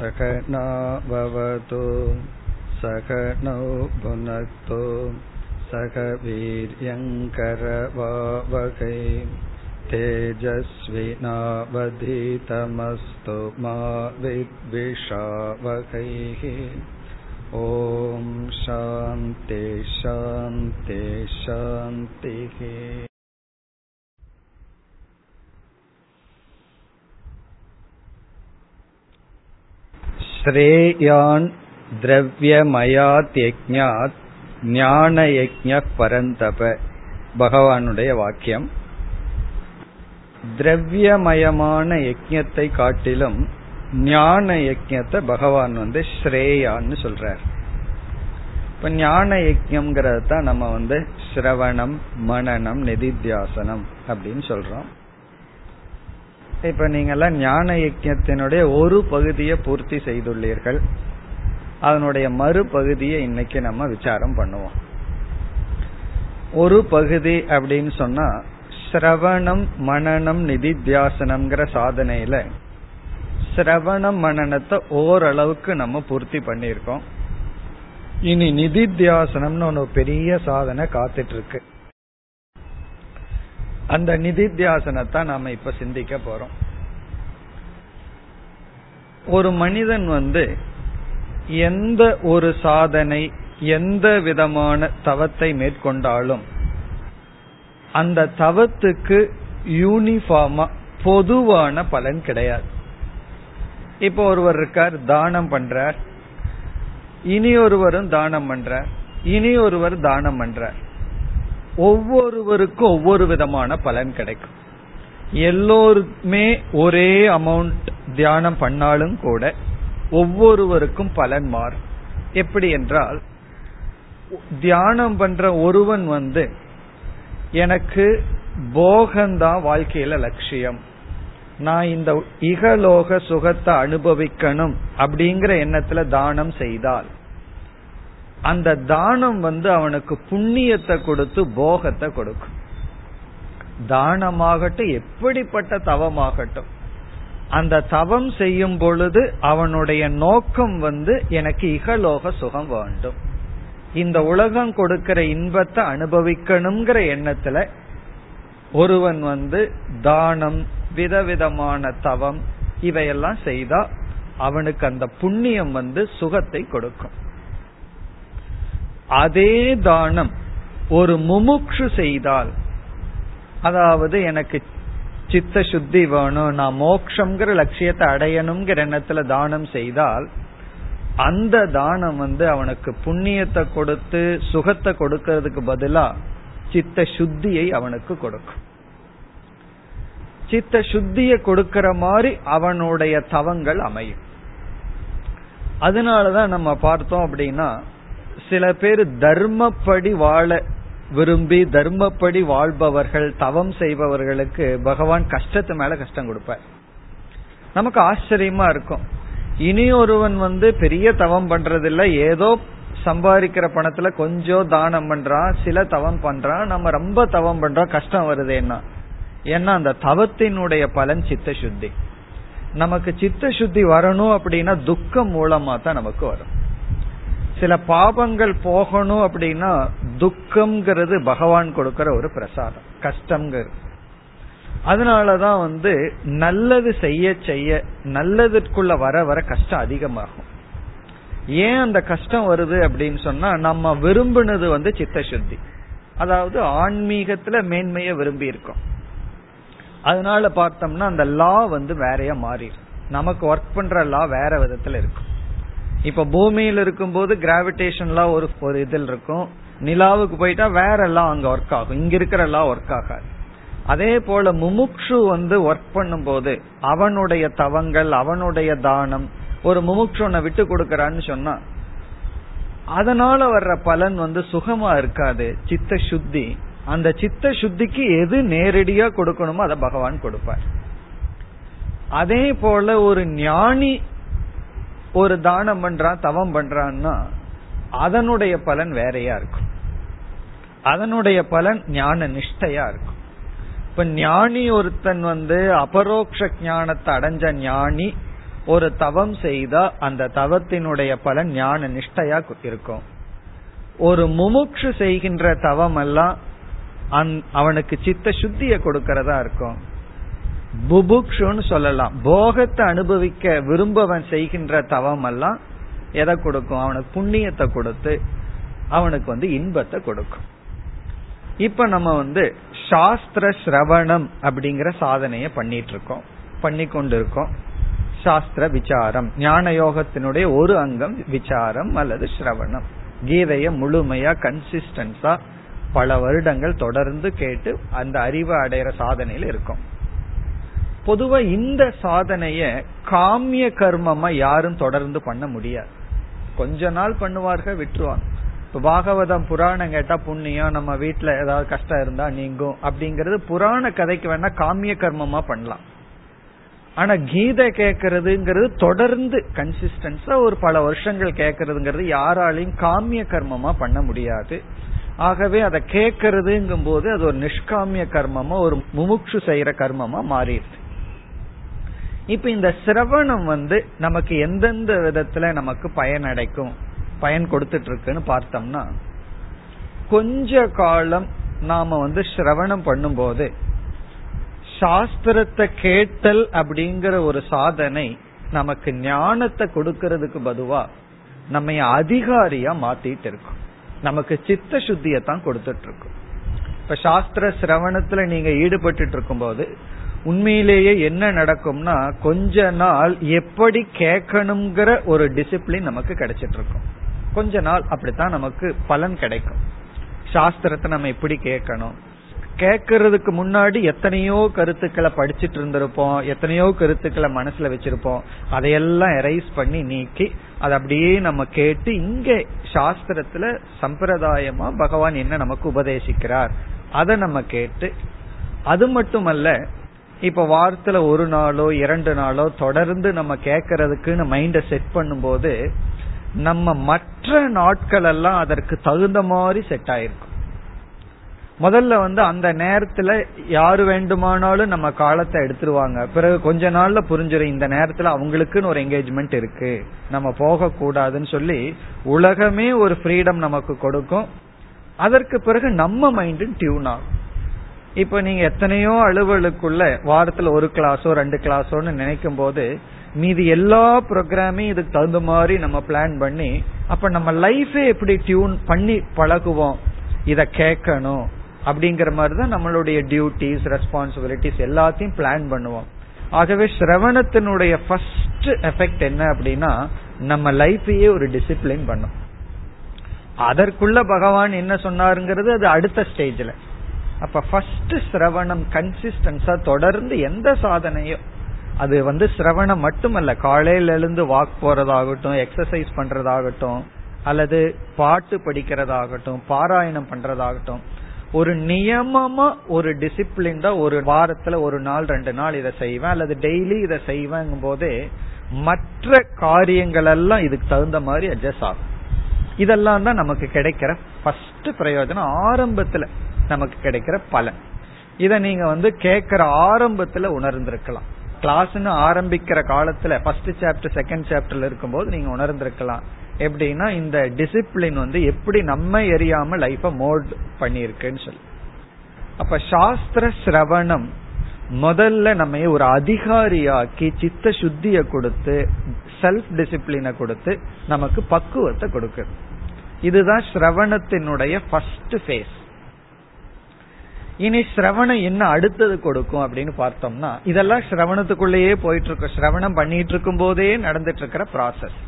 सहनाववतु सकनौ भुनक्तु सह वीर्यङ्करवावकै तेजस्विनावधीतमस्तु मा विद्विषावकैः ॐ शान्ति शान्ति शान्तिः ஸ்ரேயான் திரவியமயாத் யஜ்ஞாத் ஞான யஜ்ஞ பரந்தப. பகவானுடைய வாக்கியம். திரவியமயமான யஜ்யத்தை காட்டிலும் ஞான யஜ்யத்தை பகவான் வந்து ஸ்ரேயான்னு சொல்றார். இப்ப ஞான யஜ்யம்ங்கிறது தான் நம்ம வந்து சிரவணம் மனநம் நெதித்தியாசனம் அப்படின்னு சொல்றோம். இப்ப நீங்க எல்லாம் ஞான யஜ்யத்தினுடைய ஒரு பகுதியை பூர்த்தி செய்துள்ளீர்கள். அதனுடைய மறுபகுதியை இன்னைக்கு நம்ம விசாரம் பண்ணுவோம். ஒரு பகுதி அப்படின்னு சொன்னா சிரவணம் மனநம் நிதித்தியாசனம்ங்கிற சாதனையில சிரவணம் மனநத்தை ஓரளவுக்கு நம்ம பூர்த்தி பண்ணியிருக்கோம். இனி நிதித்தியாசனம்னு ஒன்று பெரிய சாதனை காத்துட்டு இருக்கு. அந்த நிதித்தியாசனத்தை நாம இப்ப சிந்திக்க போறோம். ஒரு மனிதன் வந்து எந்த ஒரு சாதனை எந்த விதமான தவத்தை மேற்கொண்டாலும் அந்த தவத்துக்கு யூனிஃபார்மா பொதுவான பலன் கிடையாது. இப்போ ஒருவர் இருக்கார் தானம் பண்றார். இனி ஒருவரும் தானம் பண்றார். இனி ஒருவர் தானம் பண்றார். ஒவ்வொருவருக்கும் ஒவ்வொரு விதமான பலன் கிடைக்கும். எல்லோருமே ஒரே அமௌண்ட் தியானம் பண்ணாலும் கூட ஒவ்வொருவருக்கும் பலன் மாறும். எப்படி என்றால் தியானம் பண்ற ஒருவன் வந்து எனக்கு போகந்தான் வாழ்க்கையில லட்சியம். நான் இந்த இகலோக சுகத்தை அனுபவிக்கணும் அப்படிங்கிற எண்ணத்துல தானம் செய்தால் அந்த தானம் வந்து அவனுக்கு புண்ணியத்தை கொடுத்து போகத்தை கொடுக்கும். தானமாகட்டும் எப்படிப்பட்ட தவமாகட்டும். அந்த தவம் செய்யும் பொழுது அவனுடைய நோக்கம் வந்து எனக்கு இகலோக சுகம் வேண்டும். இந்த உலகம் கொடுக்கிற இன்பத்தை அனுபவிக்கணுங்கிற எண்ணத்துல ஒருவன் வந்து தானம் விதவிதமான தவம் இவையெல்லாம் செய்தா அவனுக்கு அந்த புண்ணியம் வந்து சுகத்தை கொடுக்கும். அதே தானம் ஒரு முமுக்ஷு செய்தால் அதாவது எனக்கு சித்த சுத்தி வேணும் நான் மோக்ஷங்கிற லட்சியத்தை அடையணுங்கிற எண்ணத்துல தானம் செய்தால் அந்த தானம் வந்து அவனுக்கு புண்ணியத்தை கொடுத்து சுகத்தை கொடுக்கறதுக்கு பதிலா சித்த சுத்தியை அவனுக்கு கொடுக்கும். சித்த சுத்தியை கொடுக்கிற மாதிரி அவனுடைய தவங்கள் அமையும். அதனாலதான் நம்ம பார்த்தோம் அப்படின்னா சில பேர் தர்மப்படி வாழ விரும்பி தர்மப்படி வாழ்பவர்கள் தவம் செய்பவர்களுக்கு பகவான் கஷ்டத்து மேல கஷ்டம் கொடுப்பார். நமக்கு ஆச்சரியமா இருக்கும். இனி ஒருவன் வந்து பெரிய தவம் பண்றதில்ல ஏதோ சம்பாதிக்கிற பணத்துல கொஞ்சம் தானம் பண்றான் சில தவம் பண்றான் நம்ம ரொம்ப தவம் பண்றோம் கஷ்டம் வருதேன்னா ஏன்னா அந்த தவத்தினுடைய பலன் சித்த சுத்தி நமக்கு சித்த சுத்தி வரணும் அப்படின்னா துக்கம் மூலமா தான் நமக்கு வரும். சில பாபங்கள் போகணும் அப்படின்னா துக்கம்ங்கிறது பகவான் கொடுக்கிற ஒரு பிரசாதம் கஷ்டம்ங்கிறது. அதனாலதான் வந்து நல்லது செய்ய செய்ய நல்லதுக்குள்ள வர வர கஷ்டம் அதிகமாகும். ஏன் அந்த கஷ்டம் வருது அப்படின்னு சொன்னா நம்ம விரும்பினது வந்து சித்த சுத்தி அதாவது ஆன்மீகத்துல மேன்மைய விரும்பி இருக்கோம். அதனால பார்த்தோம்னா அந்த லா வந்து வேறையா மாறிடும். நமக்கு ஒர்க் பண்ற லா வேற விதத்துல இருக்கும். இப்ப பூமியில் இருக்கும் போது கிராவிடேஷன்லாம் ஒரு ஒரு இதில் இருக்கும். நிலாவுக்கு போயிட்டா வேற எல்லாம் அங்க ஒர்க் ஆகும். இங்க இருக்கிற எல்லாம் ஒர்க் ஆகாது. அதே போல முமுக்ஷு வந்து ஒர்க் பண்ணும் போது அவனுடைய தவங்கள் அவனுடைய தானம் ஒரு முமுக்ஷுனை விட்டு கொடுக்கறான்னு சொன்னா அதனால வர்ற பலன் வந்து சுகமா இருக்காது. சித்த சுத்தி. அந்த சித்த சுத்திக்கு எது நேரடியா கொடுக்கணுமோ அதை பகவான் கொடுப்பார். அதே போல ஒரு ஞானி ஒரு தானம் பண்றான் தவம் பண்றான்னா அதனுடைய பலன் வேறையா இருக்கும். அதனுடைய பலன் ஞான நிஷ்டையா இருக்கும். இப்ப ஞானி ஒருத்தன் வந்து அபரோக்ஷ ஞானத்தை அடைஞ்ச ஞானி ஒரு தவம் செய்தா அந்த தவத்தினுடைய பலன் ஞான நிஷ்டையா இருக்கும். ஒரு முமுட்சு செய்கின்ற தவம் எல்லாம் அவனுக்கு சித்த சுத்திய கொடுக்கறதா இருக்கும். புபுக்ஷுன்னு சொல்லலாம். போகத்தை அனுபவிக்க விரும்பவன் செய்கின்ற தவம் எல்லாம் எதை கொடுக்கும்? அவனுக்கு புண்ணியத்தை கொடுத்து அவனுக்கு வந்து இன்பத்தை கொடுக்கும். இப்ப நம்ம வந்து சாஸ்திர சிரவணம் அப்படிங்கிற சாதனைய பண்ணிட்டு இருக்கோம் பண்ணி கொண்டு இருக்கோம் சாஸ்திர விசாரம். ஞான யோகத்தினுடைய ஒரு அங்கம் விசாரம் அல்லது சிரவணம். கீதைய முழுமையா கன்சிஸ்டன்ஸா பல வருடங்கள் தொடர்ந்து கேட்டு அந்த அறிவை அடையிற சாதனையில இருக்கும். பொதுவா இந்த சாதனைய காமிய கர்மமா யாரும் தொடர்ந்து பண்ண முடியாது. கொஞ்ச நாள் பண்ணுவார்கள் விட்டுருவாங்க. இப்ப பாகவதம் புராணம் கேட்டா புண்ணியம் நம்ம வீட்டுல ஏதாவது கஷ்டம் இருந்தா நீங்கும். அப்படிங்கறது புராண கதைக்கு வேணா காமிய கர்மமா பண்ணலாம். ஆனா கீதை கேட்கறதுங்கிறது தொடர்ந்து கன்சிஸ்டன்ஸா ஒரு பல வருஷங்கள் கேட்கறதுங்கிறது யாராலையும் காமிய கர்மமா பண்ண முடியாது. ஆகவே அதை கேட்கறதுங்கும் போது அது ஒரு நிஷ்காமிய கர்மமா ஒரு முமுட்சு செய்யற கர்மமா மாறிடுது. இப்ப இந்த சிரவணம் வந்து நமக்கு எந்தெந்த விதத்துல நமக்கு பயன் அடைக்கும்? பயன் கொடுத்துட்டு இருக்குன்னு பார்த்தோம்னா கொஞ்ச காலம் நாம வந்து சிரவணம் பண்ணும்போது சாஸ்திரத்தை கேட்டல் அப்படிங்கிற ஒரு சாதனை நமக்கு ஞானத்தை கொடுக்கறதுக்கு பதுவா நம்ம அதிகாரியா மாத்திட்டு இருக்கோம் நமக்கு சித்த சுத்தியத்தான் கொடுத்துட்டு இருக்கும் இப்ப சாஸ்திர சிரவணத்துல நீங்க ஈடுபட்டு இருக்கும் போது உண்மையிலேயே என்ன நடக்கும்னா கொஞ்ச நாள் எப்படி கேட்கணுங்கிற ஒரு டிசிப்ளின் நமக்கு கிடைச்சிட்டு இருக்கும் கொஞ்ச நாள் அப்படித்தான் நமக்கு பலன் கிடைக்கும். சாஸ்திரத்தை நம்ம எப்படி கேட்கணும்? கேட்கறதுக்கு முன்னாடி எத்தனையோ கருத்துக்களை படிச்சுட்டு இருந்திருப்போம் எத்தனையோ கருத்துக்களை மனசுல வச்சிருப்போம். அதையெல்லாம் எரைஸ் பண்ணி நீக்கி அதை அப்படியே நம்ம கேட்டு இங்க சாஸ்திரத்துல சம்பிரதாயமா பகவான் என்ன நமக்கு உபதேசிக்கிறார். அதை நம்ம கேட்டு அது மட்டுமல்ல இப்ப வாரத்துல ஒரு நாளோ இரண்டு நாளோ தொடர்ந்து நம்ம கேட்கறதுக்குன்னு மைண்ட செட் பண்ணும்போது நம்ம மற்ற நாட்கள் எல்லாம் அதற்கு தகுந்த மாதிரி செட் ஆயிருக்கும். முதல்ல வந்து அந்த நேரத்துல யாரு வேண்டுமானாலும் நம்ம காலத்தை எடுத்துருவாங்க. பிறகு கொஞ்ச நாள்ல புரிஞ்சிடும் இந்த நேரத்துல அவங்களுக்குன்னு ஒரு என்கேஜ்மெண்ட் இருக்கு. நம்ம போக கூடாதுன்னு சொல்லி உலகமே ஒரு ஃப்ரீடம் நமக்கு கொடுக்கும். அதற்கு பிறகு நம்ம மைண்டு டியூன் ஆகும். இப்ப நீங்க எத்தனையோ அலுவலுக்குள்ள வாரத்துல ஒரு கிளாஸோ ரெண்டு கிளாஸோன்னு நினைக்கும் போது மீதி எல்லா ப்ரோக்ராமையும் இதுக்கு தகுந்த மாதிரி நம்ம பிளான் பண்ணி அப்ப நம்ம லைஃபே எப்படி டியூன் பண்ணி பழகுவோம்? இத கேட்கணும். அப்படிங்கிற மாதிரி தான் நம்மளுடைய டியூட்டிஸ் ரெஸ்பான்சிபிலிட்டிஸ் எல்லாத்தையும் பிளான் பண்ணுவோம். ஆகவே சிரவணத்தினுடைய ஃபர்ஸ்ட் எஃபெக்ட் என்ன அப்படின்னா நம்ம லைஃபையே ஒரு டிசிப்ளின் பண்ணும். அதற்குள்ள பகவான் என்ன சொன்னாருங்கிறது அது அடுத்த ஸ்டேஜ்ல அப்ப ஃபர்ஸ்ட் சிரவணம் கன்சிஸ்டன்ஸா தொடர்ந்து எந்த சாதனையோ அது வந்து சிரவணம் மட்டுமல்ல காலையில எழுந்து வாக் போறதாகட்டும் எக்ஸசைஸ் பண்றதாகட்டும் அல்லது பாட்டு படிக்கிறதாகட்டும் பாராயணம் பண்றதாகட்டும் ஒரு நியமமா ஒரு டிசிப்ளின் தான் ஒரு வாரத்துல ஒரு நாள் ரெண்டு நாள் இதை செய்வேன் அல்லது டெய்லி இதை செய்வேங்கும் போதே மற்ற காரியங்கள் எல்லாம் இதுக்கு தகுந்த மாதிரி அட்ஜஸ்ட் ஆகும். இதெல்லாம் தான் நமக்கு கிடைக்கிற ஃபர்ஸ்ட் பிரயோஜனம். ஆரம்பத்துல நமக்கு கிடைக்கிற பலன். இத நீங்க வந்து கேட்கிற ஆரம்பத்துல உணர்ந்திருக்கலாம். கிளாஸ்ன்னு ஆரம்பிக்கிற காலத்துல ஃபர்ஸ்ட் சாப்டர் செகண்ட் சாப்டர்ல இருக்கும்போது நீங்க உணர்ந்திருக்கலாம். எப்படின்னா இந்த டிசிப்ளின் வந்து எப்படி நம்ம எரியாம லைஃப மோல்ட் பண்ணியிருக்குன்னு சொல்லி. அப்ப சாஸ்திர சிரவணம் முதல்ல நம்ம ஒரு அதிகாரியாக்கி சித்த சுத்திய கொடுத்து செல்ஃப் டிசிப்ளினை கொடுத்து நமக்கு பக்குவத்தை கொடுக்குது. இதுதான் சிரவணத்தினுடைய ஃபர்ஸ்ட் ஃபேஸ் இனி சிரவணம் என்ன அடுத்தது கொடுக்கும் அப்படின்னு பார்த்தோம்னா இதெல்லாம் சிரவணத்துக்குள்ளேயே போயிட்டு இருக்கும் சிரவணம் பண்ணிட்டு இருக்கும் போதே நடந்துட்டு இருக்கிற ப்ராசஸ்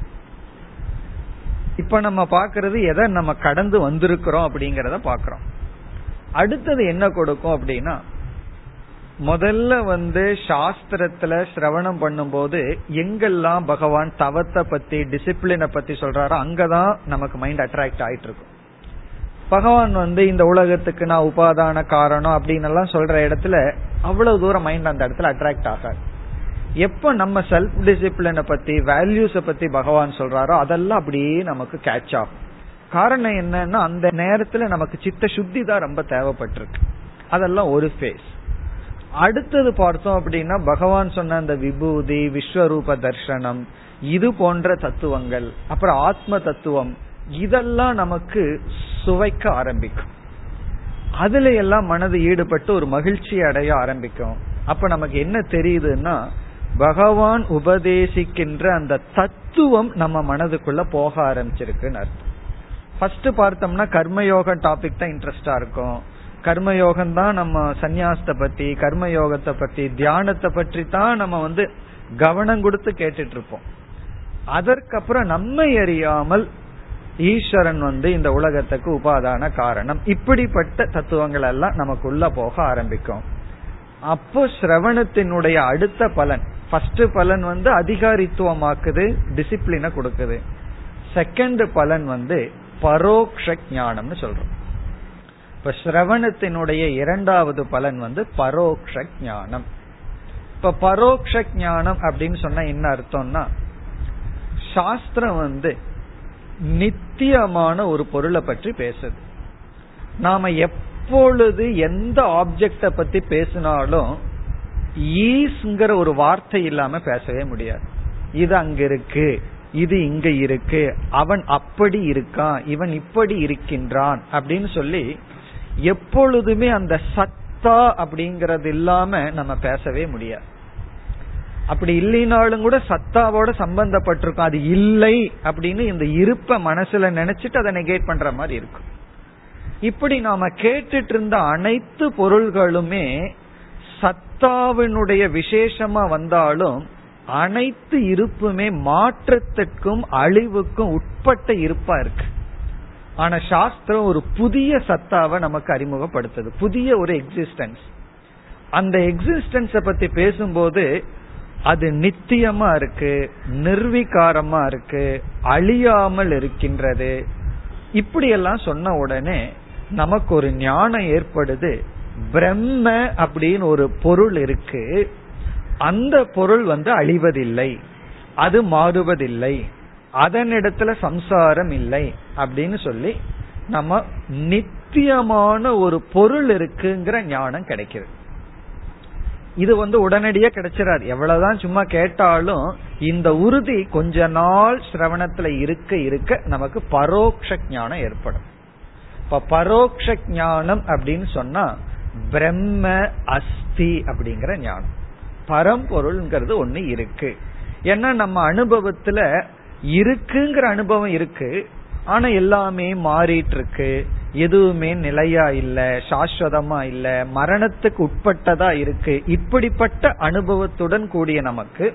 இப்ப நம்ம பாக்குறது எதை நம்ம கடந்து வந்திருக்கிறோம் அப்படிங்கறத பாக்குறோம் அடுத்தது என்ன கொடுக்கும் அப்படின்னா முதல்ல வந்து சாஸ்திரத்துல சிரவணம் பண்ணும்போது எங்கெல்லாம் பகவான் தவத்தை பத்தி டிசிப்ளினை பத்தி சொல்றாரோ அங்கதான் நமக்கு மைண்ட் அட்ராக்ட் ஆயிட்டு இருக்கும் பகவான் வந்து இந்த உலகத்துக்கு நான் உபாதான காரணம் அப்படின்னு எல்லாம் சொல்ற இடத்துல அவ்வளவு தூரம் மைண்ட் அந்த இடத்துல அட்ராக்ட் ஆகாது. எப்ப நம்ம செல்ஃப் டிசிப்ளினை பத்தி வேல்யூஸ பத்தி பகவான் சொல்றாரோ அதெல்லாம் அப்படியே நமக்கு கேட்ச் ஆகும். காரணம் என்னன்னா அந்த நேரத்துல நமக்கு சித்த சுத்தி தான் ரொம்ப தேவைப்பட்டிருக்கு. அதெல்லாம் ஒரு ஃபேஸ் அடுத்தது பார்த்தோம் அப்படின்னா பகவான் சொன்ன அந்த விபூதி விஸ்வரூப தர்சனம் இது போன்ற தத்துவங்கள் அப்புறம் ஆத்ம தத்துவம் இதெல்லாம் நமக்கு சுவைக்க ஆரம்பிக்கும். அதுல எல்லாம் மனது ஈடுபட்டு ஒரு மகிழ்ச்சி அடைய ஆரம்பிக்கும். அப்ப நமக்கு என்ன தெரியுதுன்னா பகவான் உபதேசிக்கின்ற அந்த தத்துவம் நம்ம மனதுக்குள்ள போக ஆரம்பிச்சிருக்குன்னு அர்த்தம். ஃபர்ஸ்ட் பார்த்தோம்னா கர்மயோக டாபிக் தான் இன்ட்ரெஸ்டா இருக்கும். கர்மயோகம் தான் நம்ம சந்நியாசத்தை பத்தி கர்மயோகத்தை பத்தி தியானத்தை பற்றி தான் நம்ம வந்து கவனம் கொடுத்து கேட்டுட்டு இருப்போம். அதற்கப்புறம் நம்மை அறியாமல் ஈஸ்வரன் வந்து இந்த உலகத்துக்கு உபாதான காரணம். இப்படிப்பட்ட தத்துவங்கள் எல்லாம் நமக்குள்ள போக ஆரம்பிக்கும். அப்போ சிரவணத்தினுடைய அடுத்த பலன் ஃபர்ஸ்ட் பலன் வந்து அதிகாரித்துவமாக்குது டிசிப்ளின கொடுக்குது. செகண்ட் பலன் வந்து பரோக்ஷ ஞானம்னு சொல்றோம். இப்ப சிரவணத்தினுடைய இரண்டாவது பலன் வந்து பரோக்ஷ ஞானம். இப்ப பரோக்ஷ ஞானம் அப்படின்னு சொன்னா என்ன அர்த்தம்னா சாஸ்திரம் வந்து நித்தியமான ஒரு பொருளை பற்றி பேசுது. நாம எப்பொழுது எந்த ஆப்ஜெக்ட பத்தி பேசினாலும் ஈஸ்ங்கிற ஒரு வார்த்தை இல்லாம பேசவே முடியாது. இது அங்க இருக்கு இது இங்க இருக்கு அவன் அப்படி இருக்கான் இவன் இப்படி இருக்கின்றான் அப்படின்னு சொல்லி எப்பொழுதுமே அந்த சத்தா அப்படிங்கறது இல்லாம நம்ம பேசவே முடியாது. அப்படி இல்லைனாலும் கூட சத்தாவோட சம்பந்தப்பட்டிருக்கும். அது இல்லை அப்படின்னு இந்த இருப்ப மனசுல நினைச்சிட்டு அதை நெகேட் பண்ற மாதிரி இருக்கும். இப்படி நாம கேட்டுட்டு இருந்த அனைத்து பொருள்களுமே சத்தாவினுடைய விசேஷமா வந்தாலும் அனைத்து இருப்புமே மாற்றத்திற்கும் அழிவுக்கும் உட்பட்ட இருப்பா இருக்கு. ஆனா சாஸ்திரம் ஒரு புதிய சத்தாவை நமக்கு அறிமுகப்படுத்துது. புதிய ஒரு எக்ஸிஸ்டன்ஸ் அந்த எக்ஸிஸ்டன்ஸ பத்தி பேசும்போது அது நித்தியமா இருக்கு நிர்வீகாரமா இருக்கு அழியாமல் இருக்கின்றது. இப்படியெல்லாம் சொன்ன உடனே நமக்கு ஒரு ஞானம் ஏற்படுது. பிரம்ம அப்படின்னு ஒரு பொருள் இருக்கு. அந்த பொருள் வந்து அழிவதில்லை. அது மாறுவதில்லை. அதனிடத்துல சம்சாரம் இல்லை அப்படின்னு சொல்லி நம்ம நித்தியமான ஒரு பொருள் இருக்குங்கிற ஞானம் கிடைக்கிறது. இது வந்து உடனடியா கிடைச்சிடாது எவ்வளவுதான் சும்மா கேட்டாலும் இந்த உறுதி கொஞ்ச நாள் சிரவணத்துல இருக்க இருக்க நமக்கு பரோக்ஷ ஞானம் ஏற்படும். இப்ப பரோக்ஷ ஞானம் அப்படின்னு சொன்னா பிரம்ம அஸ்தி அப்படிங்கிற ஞானம். பரம்பொருள்ங்கிறது ஒண்ணு இருக்கு. ஏன்னா நம்ம அனுபவத்துல இருக்குங்கிற அனுபவம் இருக்கு. ஆனா எல்லாமே மாறிட்டு இருக்கு எதுவுமே நிலையா இல்ல சாஸ்வதமா இல்ல மரணத்துக்கு உட்பட்டதா இருக்கு. இப்படிப்பட்ட அனுபவத்துடன் கூடிய நமக்கு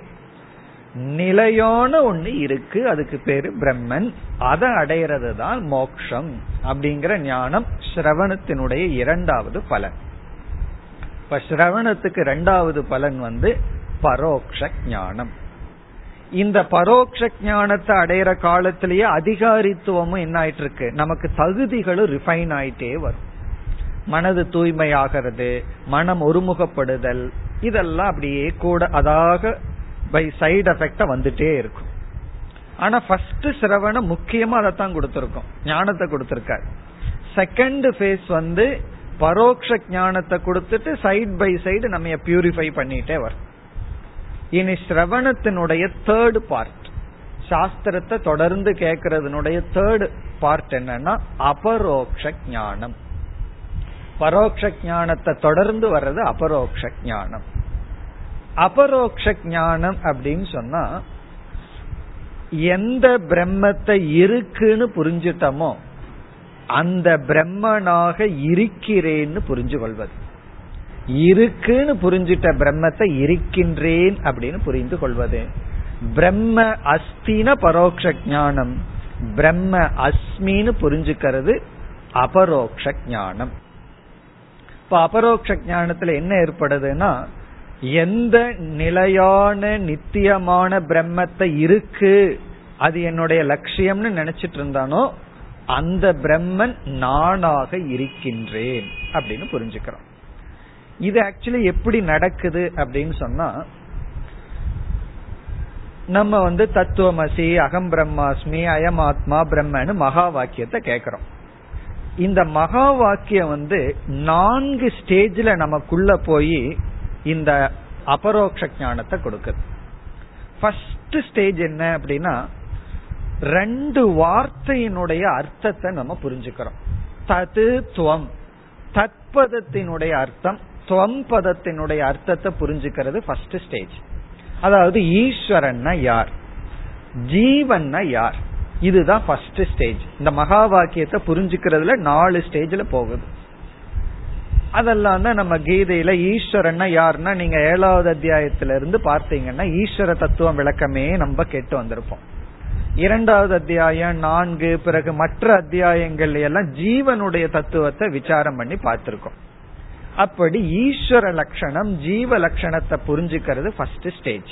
நிலையான ஒண்ணு இருக்கு. அதுக்கு பேரு பிரம்மன். அதை அடையிறது தான் மோக்ஷம் அப்படிங்கிற ஞானம் ஸ்ரவணத்தினுடைய இரண்டாவது பலன். இப்ப ஸ்ரவணத்துக்கு இரண்டாவது பலன் வந்து பரோக்ஷ ஞானம். இந்த பரோட்ச ஞானத்தை அடையிற காலத்திலேயே அதிகாரித்துவமும் என்ன ஆயிட்டு இருக்கு நமக்கு தகுதிகளும் ரிஃபைன் ஆயிட்டே வரும். மனது தூய்மையாகிறது மனம் ஒருமுகப்படுதல் இதெல்லாம் அப்படியே கூட அதாக பை சைடு எஃபெக்டா வந்துட்டே இருக்கும். ஆனா ஃபர்ஸ்ட் சிரவணம் முக்கியமா அதைத்தான் கொடுத்துருக்கோம். ஞானத்தை கொடுத்துருக்காரு. செகண்ட் ஃபேஸ் வந்து பரோட்ச ஞானத்தை கொடுத்துட்டு சைட் பை சைடு நம்ம பியூரிஃபை பண்ணிட்டே வரும். இனி ஸ்ரவணத்தினுடைய தேர்ட் பார்ட் சாஸ்திரத்தை தொடர்ந்து கேட்கறதுனுடைய தேர்ட் பார்ட் என்னன்னா அபரோக்ஷ ஞானம். பரோக்ஷ ஞானத்தை தொடர்ந்து வர்றது அபரோக்ஷ ஞானம். அபரோக்ஷ ஞானம் அப்படின்னு சொன்னா எந்த பிரம்மத்தை இருக்குன்னு புரிஞ்சிட்டமோ அந்த பிரம்மனாக இருக்கிறேன்னு புரிஞ்சு கொள்வது இருக்குன்னு புரிஞ்சிட்ட பிரம்மத்தை இருக்கின்றேன் அப்படின்னு புரிந்து கொள்வது. பிரம்ம அஸ்தின பரோக்ஷ ஞானம். பிரம்ம அஸ்மின்னு புரிஞ்சுக்கிறது அபரோக்ஷ ஞானம். இப்ப அபரோக்ஷ ஞானத்துல என்ன ஏற்படுதுன்னா எந்த நிலையான நித்தியமான பிரம்மத்தை இருக்கு அது என்னுடைய லட்சியம்னு நினைச்சிட்டு இருந்தானோ அந்த பிரம்மன் நானாக இருக்கின்றேன் அப்படின்னு புரிஞ்சுக்கிறோம். இது ஆக்சுவலி எப்படி நடக்குது அப்படின்னு சொன்னா நம்ம வந்து தத்துவமசி அகம் பிரம்மாஸ்மி அயம் ஆத்மா பிரம்மன்னு மகா வாக்கியத்தை கேட்கிறோம் இந்த மகா வாக்கியம் வந்து நான்கு ஸ்டேஜ்ல நமக்குள்ள போய் இந்த அபரோக்ஷ ஞானத்தை கொடுக்குது. ஃபர்ஸ்ட் ஸ்டேஜ் என்ன அப்படின்னா ரெண்டு வார்த்தையினுடைய அர்த்தத்தை நம்ம புரிஞ்சுக்கிறோம். தது துவம் தத்பதத்தினுடைய அர்த்தம். துவம் பதத்தினுடைய அர்த்தத்தை புரிஞ்சுக்கிறது ஃபர்ஸ்ட் ஸ்டேஜ் அதாவது ஈஸ்வரன்னா யார்? ஜீவன்னா யார்? இதுதான் ஃபர்ஸ்ட் ஸ்டேஜ் இந்த மகா வாக்கியத்தை புரிஞ்சுக்கிறதுல நாலு ஸ்டேஜ்ல போகுது. அதெல்லாம் தான் நம்ம கீதையில ஈஸ்வரன்னா யாருன்னா நீங்க ஏழாவது அத்தியாயத்துல இருந்து பார்த்தீங்கன்னா ஈஸ்வர தத்துவம் விளக்கமே நம்ம கேட்டு வந்திருப்போம். இரண்டாவது அத்தியாயம் நான்கு பிறகு மற்ற அத்தியாயங்கள் எல்லாம் ஜீவனுடைய தத்துவத்தை விசாரம் பண்ணி பார்த்திருக்கோம். அப்படி ஈஸ்வர லட்சணம் ஜீவ லட்சணத்தை புரிஞ்சுக்கிறது ஃபர்ஸ்ட் ஸ்டேஜ்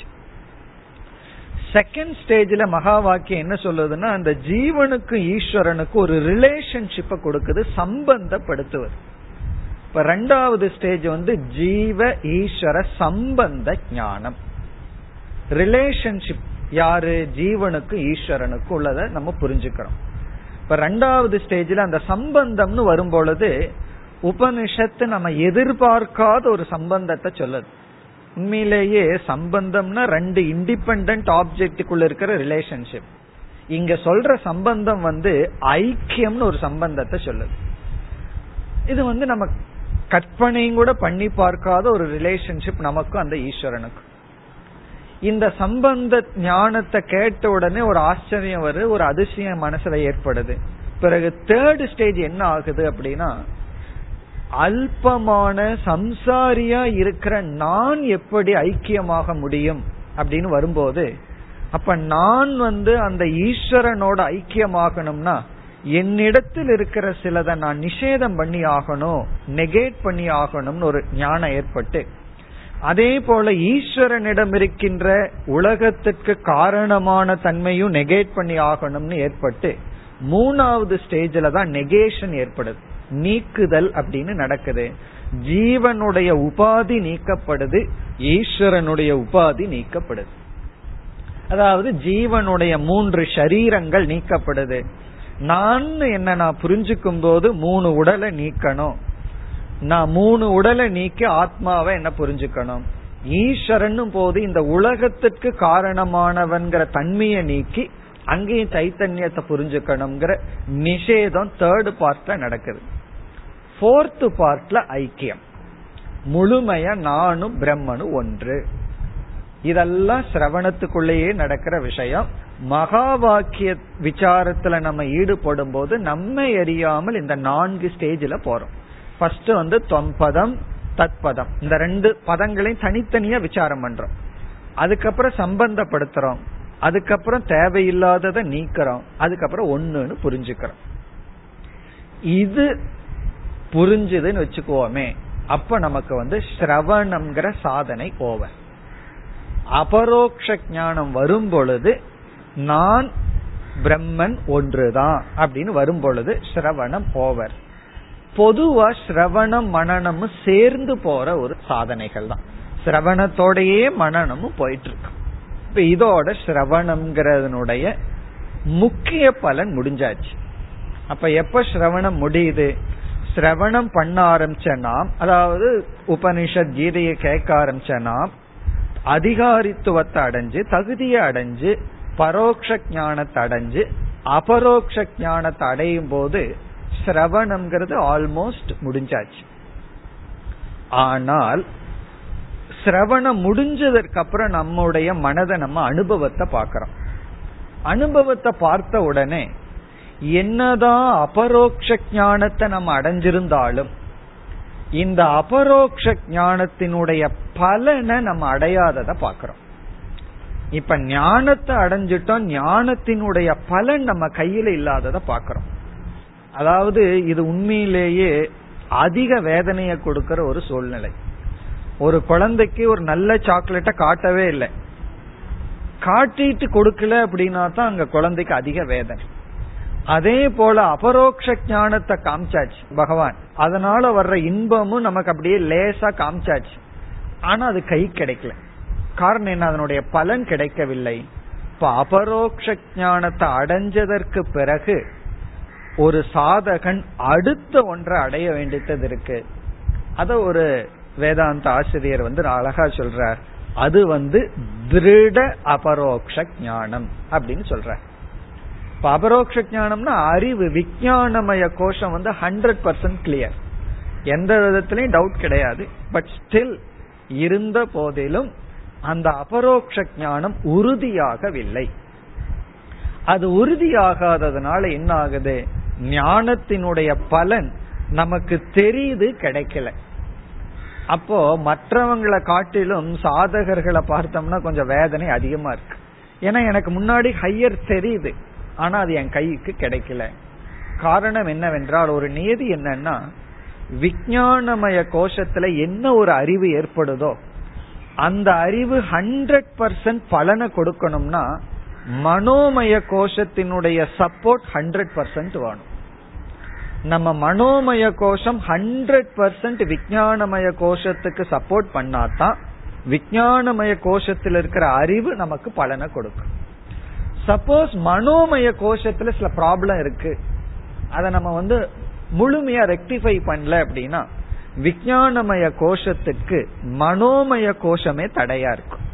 செகண்ட் ஸ்டேஜ்ல மகா வாக்கியம் என்ன சொல்லுதுன்னா அந்த ஜீவனுக்கும் ஈஸ்வரனுக்கும் ஒரு ரிலேஷன்ஷிப்பை கொடுக்குது சம்பந்தப்படுத்துவது. இப்ப ரெண்டாவது ஸ்டேஜ் வந்து ஜீவ ஈஸ்வர சம்பந்த ஞானம். ரிலேஷன்ஷிப் யாரு? ஜீவனுக்கு ஈஸ்வரனுக்கும் உள்ளதை நம்ம புரிஞ்சுக்கிறோம். இப்ப ரெண்டாவது ஸ்டேஜ்ல அந்த சம்பந்தம்னு வரும்பொழுது உபனிஷத்து நம்ம எதிர்பார்க்காத ஒரு சம்பந்தத்தை சொல்லுது. உண்மையிலேயே சம்பந்தம்னா ரெண்டு இண்டிபெண்ட் ஆப்ஜெக்டுக்குள்ள இருக்கிற ரிலேஷன்ஷிப் இங்க சொல்ற சம்பந்தம் வந்து ஐக்கியம்னு ஒரு சம்பந்தத்தை சொல்லுது. இது வந்து நம்ம கற்பனையும் கூட பண்ணி பார்க்காத ஒரு ரிலேஷன்ஷிப் நமக்கும் அந்த ஈஸ்வரனுக்கும். இந்த சம்பந்த ஞானத்தை கேட்ட உடனே ஒரு ஆச்சரியம் வருது ஒரு அதிசயம் மனசுல ஏற்படுது. பிறகு தேர்ட் ஸ்டேஜ் என்ன ஆகுது அப்படின்னா அல்பமான சம்சாரியா இருக்கிற நான் எப்படி ஐக்கியமாக முடியும் அப்படின்னு வரும்போது அப்ப நான் வந்து அந்த ஈஸ்வரனோட ஐக்கியமாகணும்னா என்னிடத்தில் இருக்கிற சிலதை நான் நிஷேதம் பண்ணி ஆகணும் நெகேட் பண்ணி ஆகணும்னு ஒரு ஞானம் ஏற்பட்டு அதே போல ஈஸ்வரனிடம் இருக்கின்ற உலகத்திற்கு காரணமான தன்மையும் நெகேட் பண்ணி ஆகணும்னு ஏற்பட்டு மூணாவது ஸ்டேஜில் தான் நெகேஷன் ஏற்படுது. நீக்குதல் அப்படின்னு நடக்குது. ஜீவனுடைய உபாதி நீக்கப்படுது ஈஸ்வரனுடைய உபாதி நீக்கப்படுது. அதாவது ஜீவனுடைய மூன்று ஷரீரங்கள் நீக்கப்படுது. நான் என்ன நான் புரிஞ்சுக்கும் போது மூணு உடலை நீக்கணும். நான் மூணு உடலை நீக்கி ஆத்மாவை என்ன புரிஞ்சுக்கணும்? ஈஸ்வரன் போது இந்த உலகத்திற்கு காரணமானவன்கிற தன்மையை நீக்கி அங்கேயும் சைத்தன்யத்தை புரிஞ்சுக்கணுங்கிற நிஷேதம் தேர்டு பார்ட்ல நடக்குது. போர்த் பார்ட்ல ஐக்கியம். முழுமைய நானும் பிரம்மனும் ஒன்று. இதெல்லாம் சிரவணத்துக்குள்ளேயே நடக்கிற விஷயம். மகா வாக்கிய விசாரத்துல நம்ம ஈடுபடும் போது நம்மை அறியாமல் இந்த நான்கு ஸ்டேஜில் போறோம். ஃபர்ஸ்ட் வந்து தொம்பதம் தத்பதம். இந்த ரெண்டு பதங்களையும் தனித்தனியா விசாரம் பண்றோம். அதுக்கப்புறம் சம்பந்தப்படுத்துறோம். அதுக்கப்புறம் தேவையில்லாததை நீக்கிறோம். அதுக்கப்புறம் ஒன்னுன்னு புரிஞ்சுக்கிறோம். இது புரிஞ்சுதுன்னு வச்சுக்கோமே அப்ப நமக்கு வந்து ஸ்ரவணம்ங்கிற சாதனை ஓவர் அபரோக்ஷ ஞானம் வரும் பொழுது நான் பிரம்மன் ஒன்றுதான் அப்படின்னு வரும் பொழுது ஸ்ரவணம் ஓவர் பொதுவா ஸ்ரவணம் மனநமும் சேர்ந்து போற ஒரு சாதனைகள் தான். சிரவணத்தோடையே மனநமும் போயிட்டு இருக்கு இப்ப இதோட ஸ்ரவணம்ங்கிறதனுடைய முக்கிய பலன் முடிஞ்சாச்சு. அப்ப எப்ப ஸ்ரவணம் முடியுது? சிரவணம் பண்ண ஆரம்பிச்ச நாம் அதாவது உபனிஷத் கீதையை கேட்க ஆரம்பிச்ச நாம் அதிகாரித்துவத்தை அடைஞ்சு தகுதியை அடைஞ்சு பரோக்ஷ ஞானத்தை அடைஞ்சு அபரோக்ஷ ஞானத்தை அடையும் போது சிரவணம்ங்கிறது ஆல்மோஸ்ட் முடிஞ்சாச்சு. ஆனால் சிரவணம் முடிஞ்சதற்கு அப்புறம் நம்முடைய மனதை நம்ம அனுபவத்தை பார்க்கிறோம். அனுபவத்தை பார்த்த உடனே என்னதான் அபரோக்ஷ ஞானத்தை நம்ம அடைஞ்சிருந்தாலும் இந்த அபரோக்ஷ ஞானத்தினுடைய பலனை நம்ம அடையாததை பாக்கிறோம் இப்ப ஞானத்தை அடைஞ்சிட்டோம் ஞானத்தினுடைய பலன் நம்ம கையில இல்லாததை பாக்கிறோம் அதாவது இது உண்மையிலேயே அதிக வேதனையை கொடுக்கிற ஒரு சூழ்நிலை. ஒரு குழந்தைக்கு ஒரு நல்ல சாக்லேட்டை காட்டவே இல்லை. காட்டிட்டு கொடுக்கல அப்படின்னா தான் அங்க குழந்தைக்கு அதிக வேதனை. அதே போல அபரோக்ஷ ஞானத்தை காமிச்சாச்சு பகவான். அதனால வர்ற இன்பமும் நமக்கு அப்படியே லேசா காமிச்சாச்சு. ஆனா அது கை கிடைக்கல. காரணம் என்ன? அதனுடைய பலன் கிடைக்கவில்லை. இப்ப அபரோக்ஷ ஞானத்தை அடைஞ்சதற்கு பிறகு ஒரு சாதகன் அடுத்த ஒன்றை அடைய வேண்டியது இருக்கு. அத ஒரு வேதாந்த ஆசிரியர் வந்து அழகா சொல்றார். அது வந்து திருட அபரோக்ஷ ஞானம் அப்படின்னு சொல்றார். இப்ப அபரோக்ஷ ஞானம்னா அறிவு விஞ்ஞானமய கோஷம் வந்து ஹண்ட்ரட் பர்சன்ட் கிளியர் எந்த விதத்திலையும் டவுட் கிடையாது. பட் ஸ்டில் இருந்த போதிலும் அந்த அபரோக்ஷ ஞானம் உறுதியாகவில்லை. அது உறுதியாகாததுனால என்ன ஆகுது ஞானத்தினுடைய பலன் நமக்கு தெரியுது கிடைக்கல. அப்போ மற்றவங்களை காட்டிலும் சாதகர்களை பார்த்தோம்னா கொஞ்சம் வேதனை அதிகமா இருக்கு. ஏன்னா எனக்கு முன்னாடி ஹையர் தெரியுது. ஆனா அது என் கைக்கு கிடைக்கல. காரணம் என்னவென்றால் ஒரு நியதி என்னன்னா விஞ்ஞானமய கோஷத்துல என்ன ஒரு அறிவு ஏற்படுதோ அந்த அறிவு ஹண்ட்ரட் பர்சன்ட் பலனை கொடுக்கணும்னா மனோமய கோஷத்தினுடைய சப்போர்ட் ஹண்ட்ரட் பர்சன்ட் வேணும். நம்ம மனோமய கோஷம் ஹண்ட்ரட் பர்சன்ட் விஜயானமய கோஷத்துக்கு சப்போர்ட் பண்ணாதான் விஜயானமய கோஷத்தில் இருக்கிற அறிவு நமக்கு பலனை கொடுக்கும். சப்போஸ் மனோமய கோஷத்துல சில ப்ராப்ளம் இருக்கு. அதை நம்ம வந்து முழுமையா ரெக்டிஃபை பண்ணல அப்படின்னா விஜயானமய கோஷத்துக்கு மனோமய கோஷமே தடையா இருக்கும்.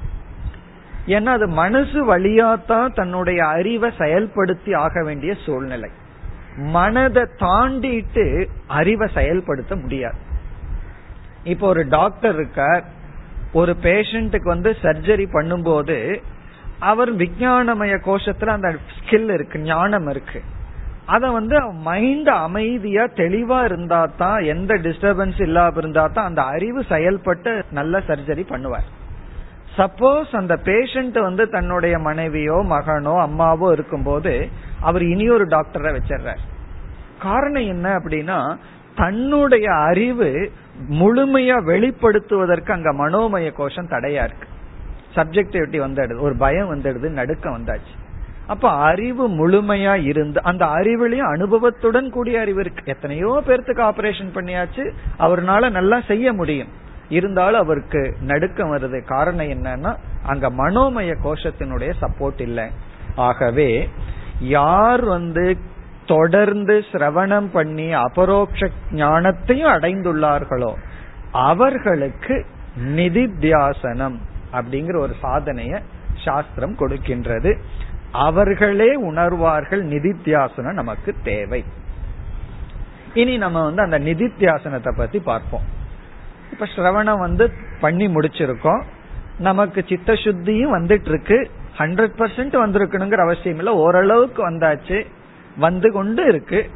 ஏன்னா அது மனசு வழியாத்தான் தன்னுடைய அறிவை செயல்படுத்தி ஆக வேண்டிய சூழ்நிலை. மனதை தாண்டிட்டு அறிவை செயல்படுத்த முடியாது. இப்போ ஒரு டாக்டர் இருக்கார். ஒரு பேஷண்ட்டுக்கு வந்து சர்ஜரி பண்ணும்போது அவர் விஞ்ஞானமய கோஷத்துல அந்த ஸ்கில் இருக்கு ஞானம் இருக்கு. அத வந்து மைண்ட் அமைதியா தெளிவா இருந்தா தான் எந்த டிஸ்டர்பன்ஸ் இல்லாம இருந்தா தான் அந்த அறிவு செயல்பட்டு நல்ல சர்ஜரி பண்ணுவார். சப்போஸ் அந்த பேஷண்ட் வந்து தன்னுடைய மனைவியோ மகனோ அம்மாவோ இருக்கும்போது அவர் இனி ஒரு டாக்டரை வச்சிடுறார் காரணம் என்ன அப்படின்னா தன்னுடைய அறிவு முழுமையா வெளிப்படுத்துவதற்கு அங்க மனோமய கோஷம் தடையா இருக்கு. சப்ஜெக்டிவிட்டி வந்துடுது. ஒரு பயம் வந்துடுது நடுக்கம் வந்தாச்சு. அப்ப அறிவு முழுமையா இருந்து அந்த அறிவுலயும் அனுபவத்துடன் கூடிய அறிவு இருக்கு. எத்தனையோ பேர்த்துக்கு ஆபரேஷன் பண்ணியாச்சு. அவர்னால நல்லா செய்ய முடியும். இருந்தாலும் அவருக்கு நடுக்கம் வருது. காரணம் என்னன்னா அங்க மனோமய கோஷத்தினுடைய சப்போர்ட் இல்லை. ஆகவே யார் வந்து தொடர்ந்து சிரவணம் பண்ணி அபரோக்ஷ ஞானத்தையும் அடைந்துள்ளார்களோ அவர்களுக்கு நிதித்தியாசனம். அப்படிங்கிற ஒரு சாதனைய சாஸ்திரம் கொடுக்கின்றது. அவர்களே உணர்வார்கள் நிதித்தியாசனம் நமக்கு தேவை. இனி நம்ம வந்து அந்த நிதித்தியாசனத்தை பத்தி பார்ப்போம். இப்ப சிரவணம் வந்து பண்ணி முடிச்சிருக்கோம். நமக்கு சித்த சுத்தியும் வந்துட்டு இருக்கு ஹண்ட்ரட் பர்சன்ட் வந்திருக்கணுங்கிற அவசியம் இல்ல. ஓரளவுக்கு வந்தாச்சு. வந்து கொண்டு இருக்கு.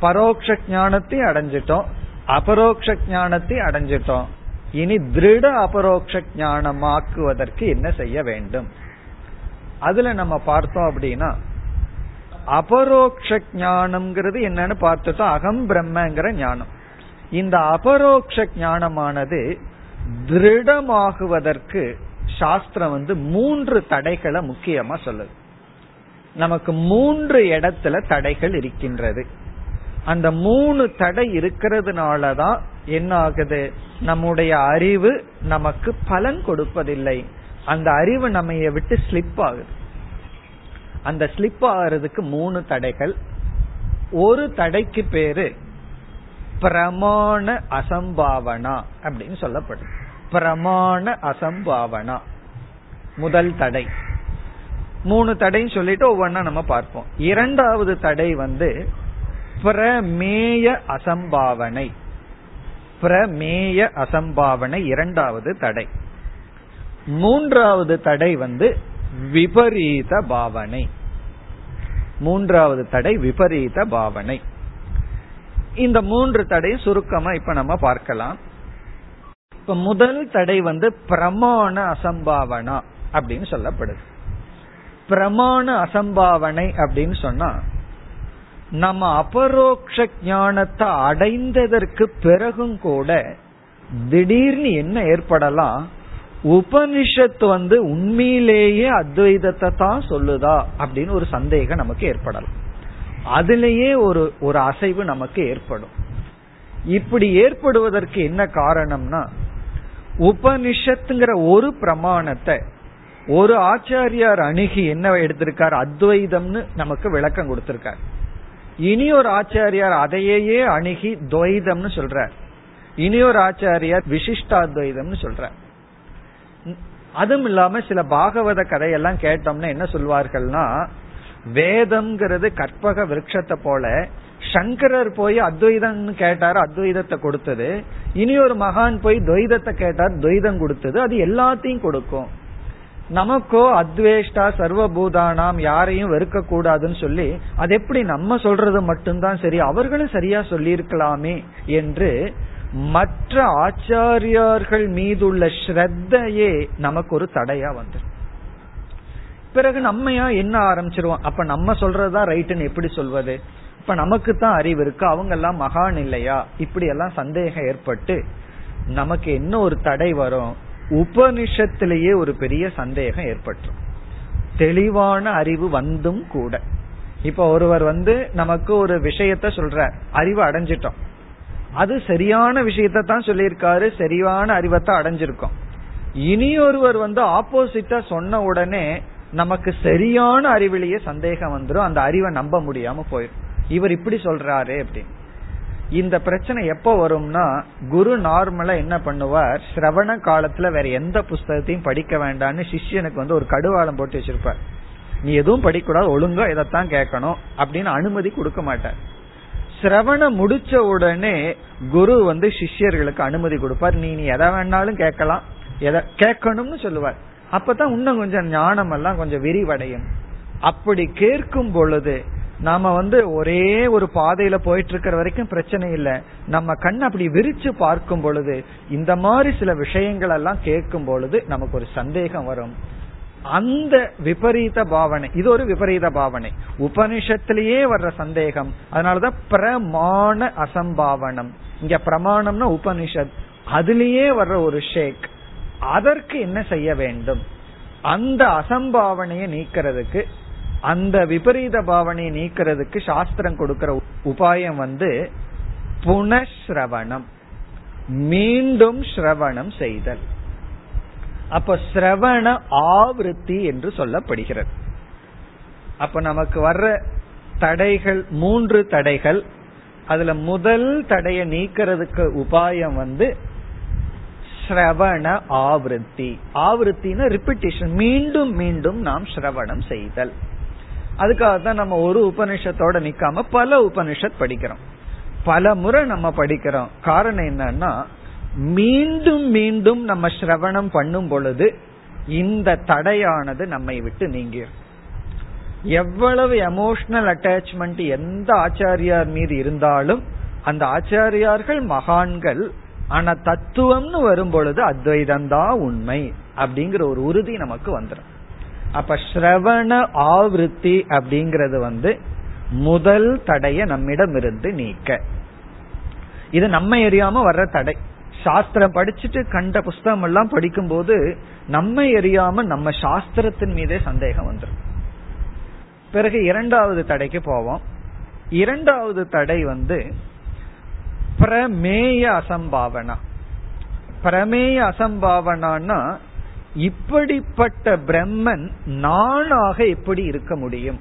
பரோக்ஷ ஞானத்தையும் அடைஞ்சிட்டோம். அபரோக்ஷ ஞானத்தையும் அடைஞ்சிட்டோம். இனி திருட அபரோக்ஷ ஞானமாக்குவதற்கு என்ன செய்ய வேண்டும்? அதுல நம்ம பார்த்தோம் அப்படின்னா அபரோக்ஷ ஞானம்ங்கிறது என்னன்னு பார்த்துட்டோம் அகம் பிரம்மங்கிற ஞானம். இந்த அபரோக்ஷ ஞானமானது திருடமாகுவதற்கு சாஸ்திரம் வந்து மூன்று தடைகளை முக்கியமா சொல்லுது. நமக்கு மூன்று இடத்துல தடைகள் இருக்கின்றது. அந்த மூணு தடை இருக்கிறதுனாலதான் என்ன ஆகுது நம்முடைய அறிவு நமக்கு பலன் கொடுப்பதில்லை. அந்த அறிவு நம்ம விட்டு ஸ்லிப் ஆகுது. அந்த ஸ்லிப் ஆகிறதுக்கு மூணு தடைகள். ஒரு தடைக்கு பேரு பிரமாண அசம்பாவனா அப்படின்னு சொல்லப்படுது. பிரமாண அசம்பாவனா. முதல் தடை. மூணு தடைன்னு சொல்லிட்டு ஒவ்வொன்னா நம்ம பார்ப்போம். இரண்டாவது தடை வந்து பிரமேய அசம்பாவனை. பிரமேய அசம்பாவனை இரண்டாவது தடை. மூன்றாவது தடை வந்து விபரீத பாவனை. மூன்றாவது தடை விபரீத பாவனை. இந்த மூன்று தடை சுருக்கமா இப்ப நம்ம பார்க்கலாம். இப்ப முதல் தடை வந்து பிரமாண அசம்பாவனா அப்படின்னு சொல்லப்படுது. பிரமாண அசம்பாவனை அப்படின்னு சொன்னா நம்ம அபரோக்ஷ ஞானத்தை அடைந்ததற்கு பிறகும் கூட திடீர்னு என்ன ஏற்படலாம்? உபனிஷத்து வந்து உண்மையிலேயே அத்வைதத்தை தான் சொல்லுதா அப்படின்னு ஒரு சந்தேகம் நமக்கு ஏற்படலாம். அதுலேயே ஒரு ஒரு அசைவு நமக்கு ஏற்படும். இப்படி ஏற்படுவதற்கு என்ன காரணம்னா உபனிஷத்துங்கிற ஒரு பிரமாணத்தை ஒரு ஆச்சாரியார் அணுகி என்ன எடுத்திருக்கார்? அத்வைதம்னு நமக்கு விளக்கம் கொடுத்திருக்கார். இனி ஒரு ஆச்சாரியார் அதையே அணுகி துவைதம்னு சொல்றார் இனியொரு ஆச்சாரியார் விசிஷ்டாத்வைதம்னு சொல்றார் அதுவும் இல்லாம சில பாகவத கதையெல்லாம் கேட்டோம்னா என்ன சொல்வார்கள்னா வேதம்ங்கிறது கற்பக விருட்சத்தை போல சங்கரர் போய் அத்வைதம்னு கேட்டார் அத்வைதத்தை கொடுத்தது. இனி ஒரு மகான் போய் துவைதத்தை கேட்டார் துவைதம் கொடுத்தது. அது எல்லாத்தையும் கொடுக்கும். நமக்கோ அத்வேஷ்டா சர்வபூதானாம் யாரையும் வெறுக்க கூடாதுன்னு சொல்லி அது எப்படி நம்ம சொல்றது மட்டும்தான் சரி அவர்களும் சரியா சொல்லியிருக்கலாமே என்று மற்ற ஆச்சாரியார்கள் மீதுள்ள ஸ்ரத்தையே நமக்கு ஒரு தடையா வந்துடும் பிறகு நம்மையா என்ன ஆரம்பிச்சிருவோம்? அப்ப நம்ம சொல்றதுதான் ரைட்டுன்னு எப்படி சொல்வது? இப்ப நமக்கு தான் அறிவு இருக்கு அவங்க எல்லாம் மகான் இல்லையா? இப்படி எல்லாம் சந்தேகம் ஏற்பட்டு நமக்கு என்ன ஒரு தடை வரும்? உபனிஷத்திலேயே ஒரு பெரிய சந்தேகம் ஏற்பட்டுரும். தெளிவான அறிவு வந்தும் கூட. இப்ப ஒருவர் வந்து நமக்கு ஒரு விஷயத்த சொல்ற அறிவு அடைஞ்சிட்டோம். அது சரியான விஷயத்த தான் சொல்லியிருக்காரு. சரியான அறிவத்தை அடைஞ்சிருக்கோம். இனி ஒருவர் வந்து ஆப்போசிட்டா சொன்ன உடனே நமக்கு சரியான அறிவிலேயே சந்தேகம் வந்துடும் அந்த அறிவை நம்ப முடியாம போயிடும் இவர் இப்படி சொல்றாரு அப்படின்னு. இந்த பிரச்சனை எப்ப வரும்னா குரு நார்மலா என்ன பண்ணுவார்? சிரவண காலத்துல வேற எந்த புஸ்தகத்தையும் படிக்க வேண்டாம்னு சிஷ்யனுக்கு வந்து ஒரு கடுவாளம் போட்டு வச்சிருப்பார். நீ எதுவும் படிக்கூடாது ஒழுங்கா இதைத்தான் கேட்கணும் அப்படின்னு அனுமதி கொடுக்க மாட்டார். சிரவண முடிச்ச உடனே குரு வந்து சிஷ்யர்களுக்கு அனுமதி கொடுப்பார். நீ நீ எதை வேணாலும் கேட்கலாம். எதை கேட்கணும்னு சொல்லுவார். அப்பதான் இன்னும் கொஞ்சம் ஞானம் எல்லாம் கொஞ்சம் விரிவடையும். அப்படி கேட்கும் பொழுது நாம வந்து ஒரே ஒரு பாதையில போயிட்டு இருக்கிற வரைக்கும் பிரச்சனை இல்லை. நம்ம கண் அப்படி விரிச்சு பார்க்கும் பொழுது இந்த மாதிரி சில விஷயங்கள் எல்லாம் கேட்கும் பொழுது நமக்கு ஒரு சந்தேகம் வரும். அந்த விபரீத பாவனை இது ஒரு விபரீத பாவனை. உபனிஷத்திலேயே வர்ற சந்தேகம். அதனாலதான் பிரமாண அசம்பாவனம். இங்க பிரமாணம்னா உபனிஷத். அதுலேயே வர்ற ஒரு ஷேக். அதற்கு என்ன செய்ய வேண்டும்? அந்த அசம்பாவனையை நீக்கிறதுக்கு அந்த விபரீத பாவனையை நீக்கிறதுக்கு சாஸ்திரம் கொடுக்கிற உபாயம் வந்து புனஸ்ரவணம். மீண்டும் ஸ்ரவணம் செய்தல். அப்ப ஸ்ரவண ஆவருத்தி என்று சொல்லப்படுகிறது. அப்ப நமக்கு வர்ற தடைகள் மூன்று தடைகள். அதுல முதல் தடையை நீக்கிறதுக்கு உபாயம் வந்து ஸ்ரவண ஆவருத்தி. ஆவருத்தின ரிப்பிட்டேஷன் மீண்டும் மீண்டும் நாம் ஸ்ரவணம் செய்தல். அதுக்காக தான் நம்ம ஒரு உபனிஷத்தோட நிக்காம பல உபனிஷத் படிக்கிறோம். பல முறை நம்ம படிக்கிறோம். காரணம் என்னன்னா மீண்டும் மீண்டும் நம்ம சிரவணம் பண்ணும் பொழுது இந்த தடையானது நம்மை விட்டு நீங்கிடும் எவ்வளவு எமோஷனல் அட்டாச்மெண்ட் எந்த ஆச்சாரியார் மீது இருந்தாலும் அந்த ஆச்சாரியார்கள் மகான்கள் ஆனா தத்துவம்னு வரும் பொழுது அத்வைதம் தான் உண்மை அப்படிங்கிற ஒரு உறுதி நமக்கு வந்துடும் அப்ப ஸ்ரவண ஆவருத்தி அப்படிங்கறது வந்து முதல் தடைய நம்மிடம் இருந்து நீக்க. இது நம்ம எரியாம வர்ற தடை. சாஸ்திரம் படிச்சுட்டு கண்ட புஸ்தகம் எல்லாம் படிக்கும் போது நம்ம எரியாம நம்ம சாஸ்திரத்தின் மீதே சந்தேகம் வந்துடும் பிறகு இரண்டாவது தடைக்கு போவோம். இரண்டாவது தடை வந்து பிரமேய அசம்பாவனா. பிரமேய அசம்பாவனான்னா இப்படிப்பட்ட பிரம்மன் நானாக எப்படி இருக்க முடியும்?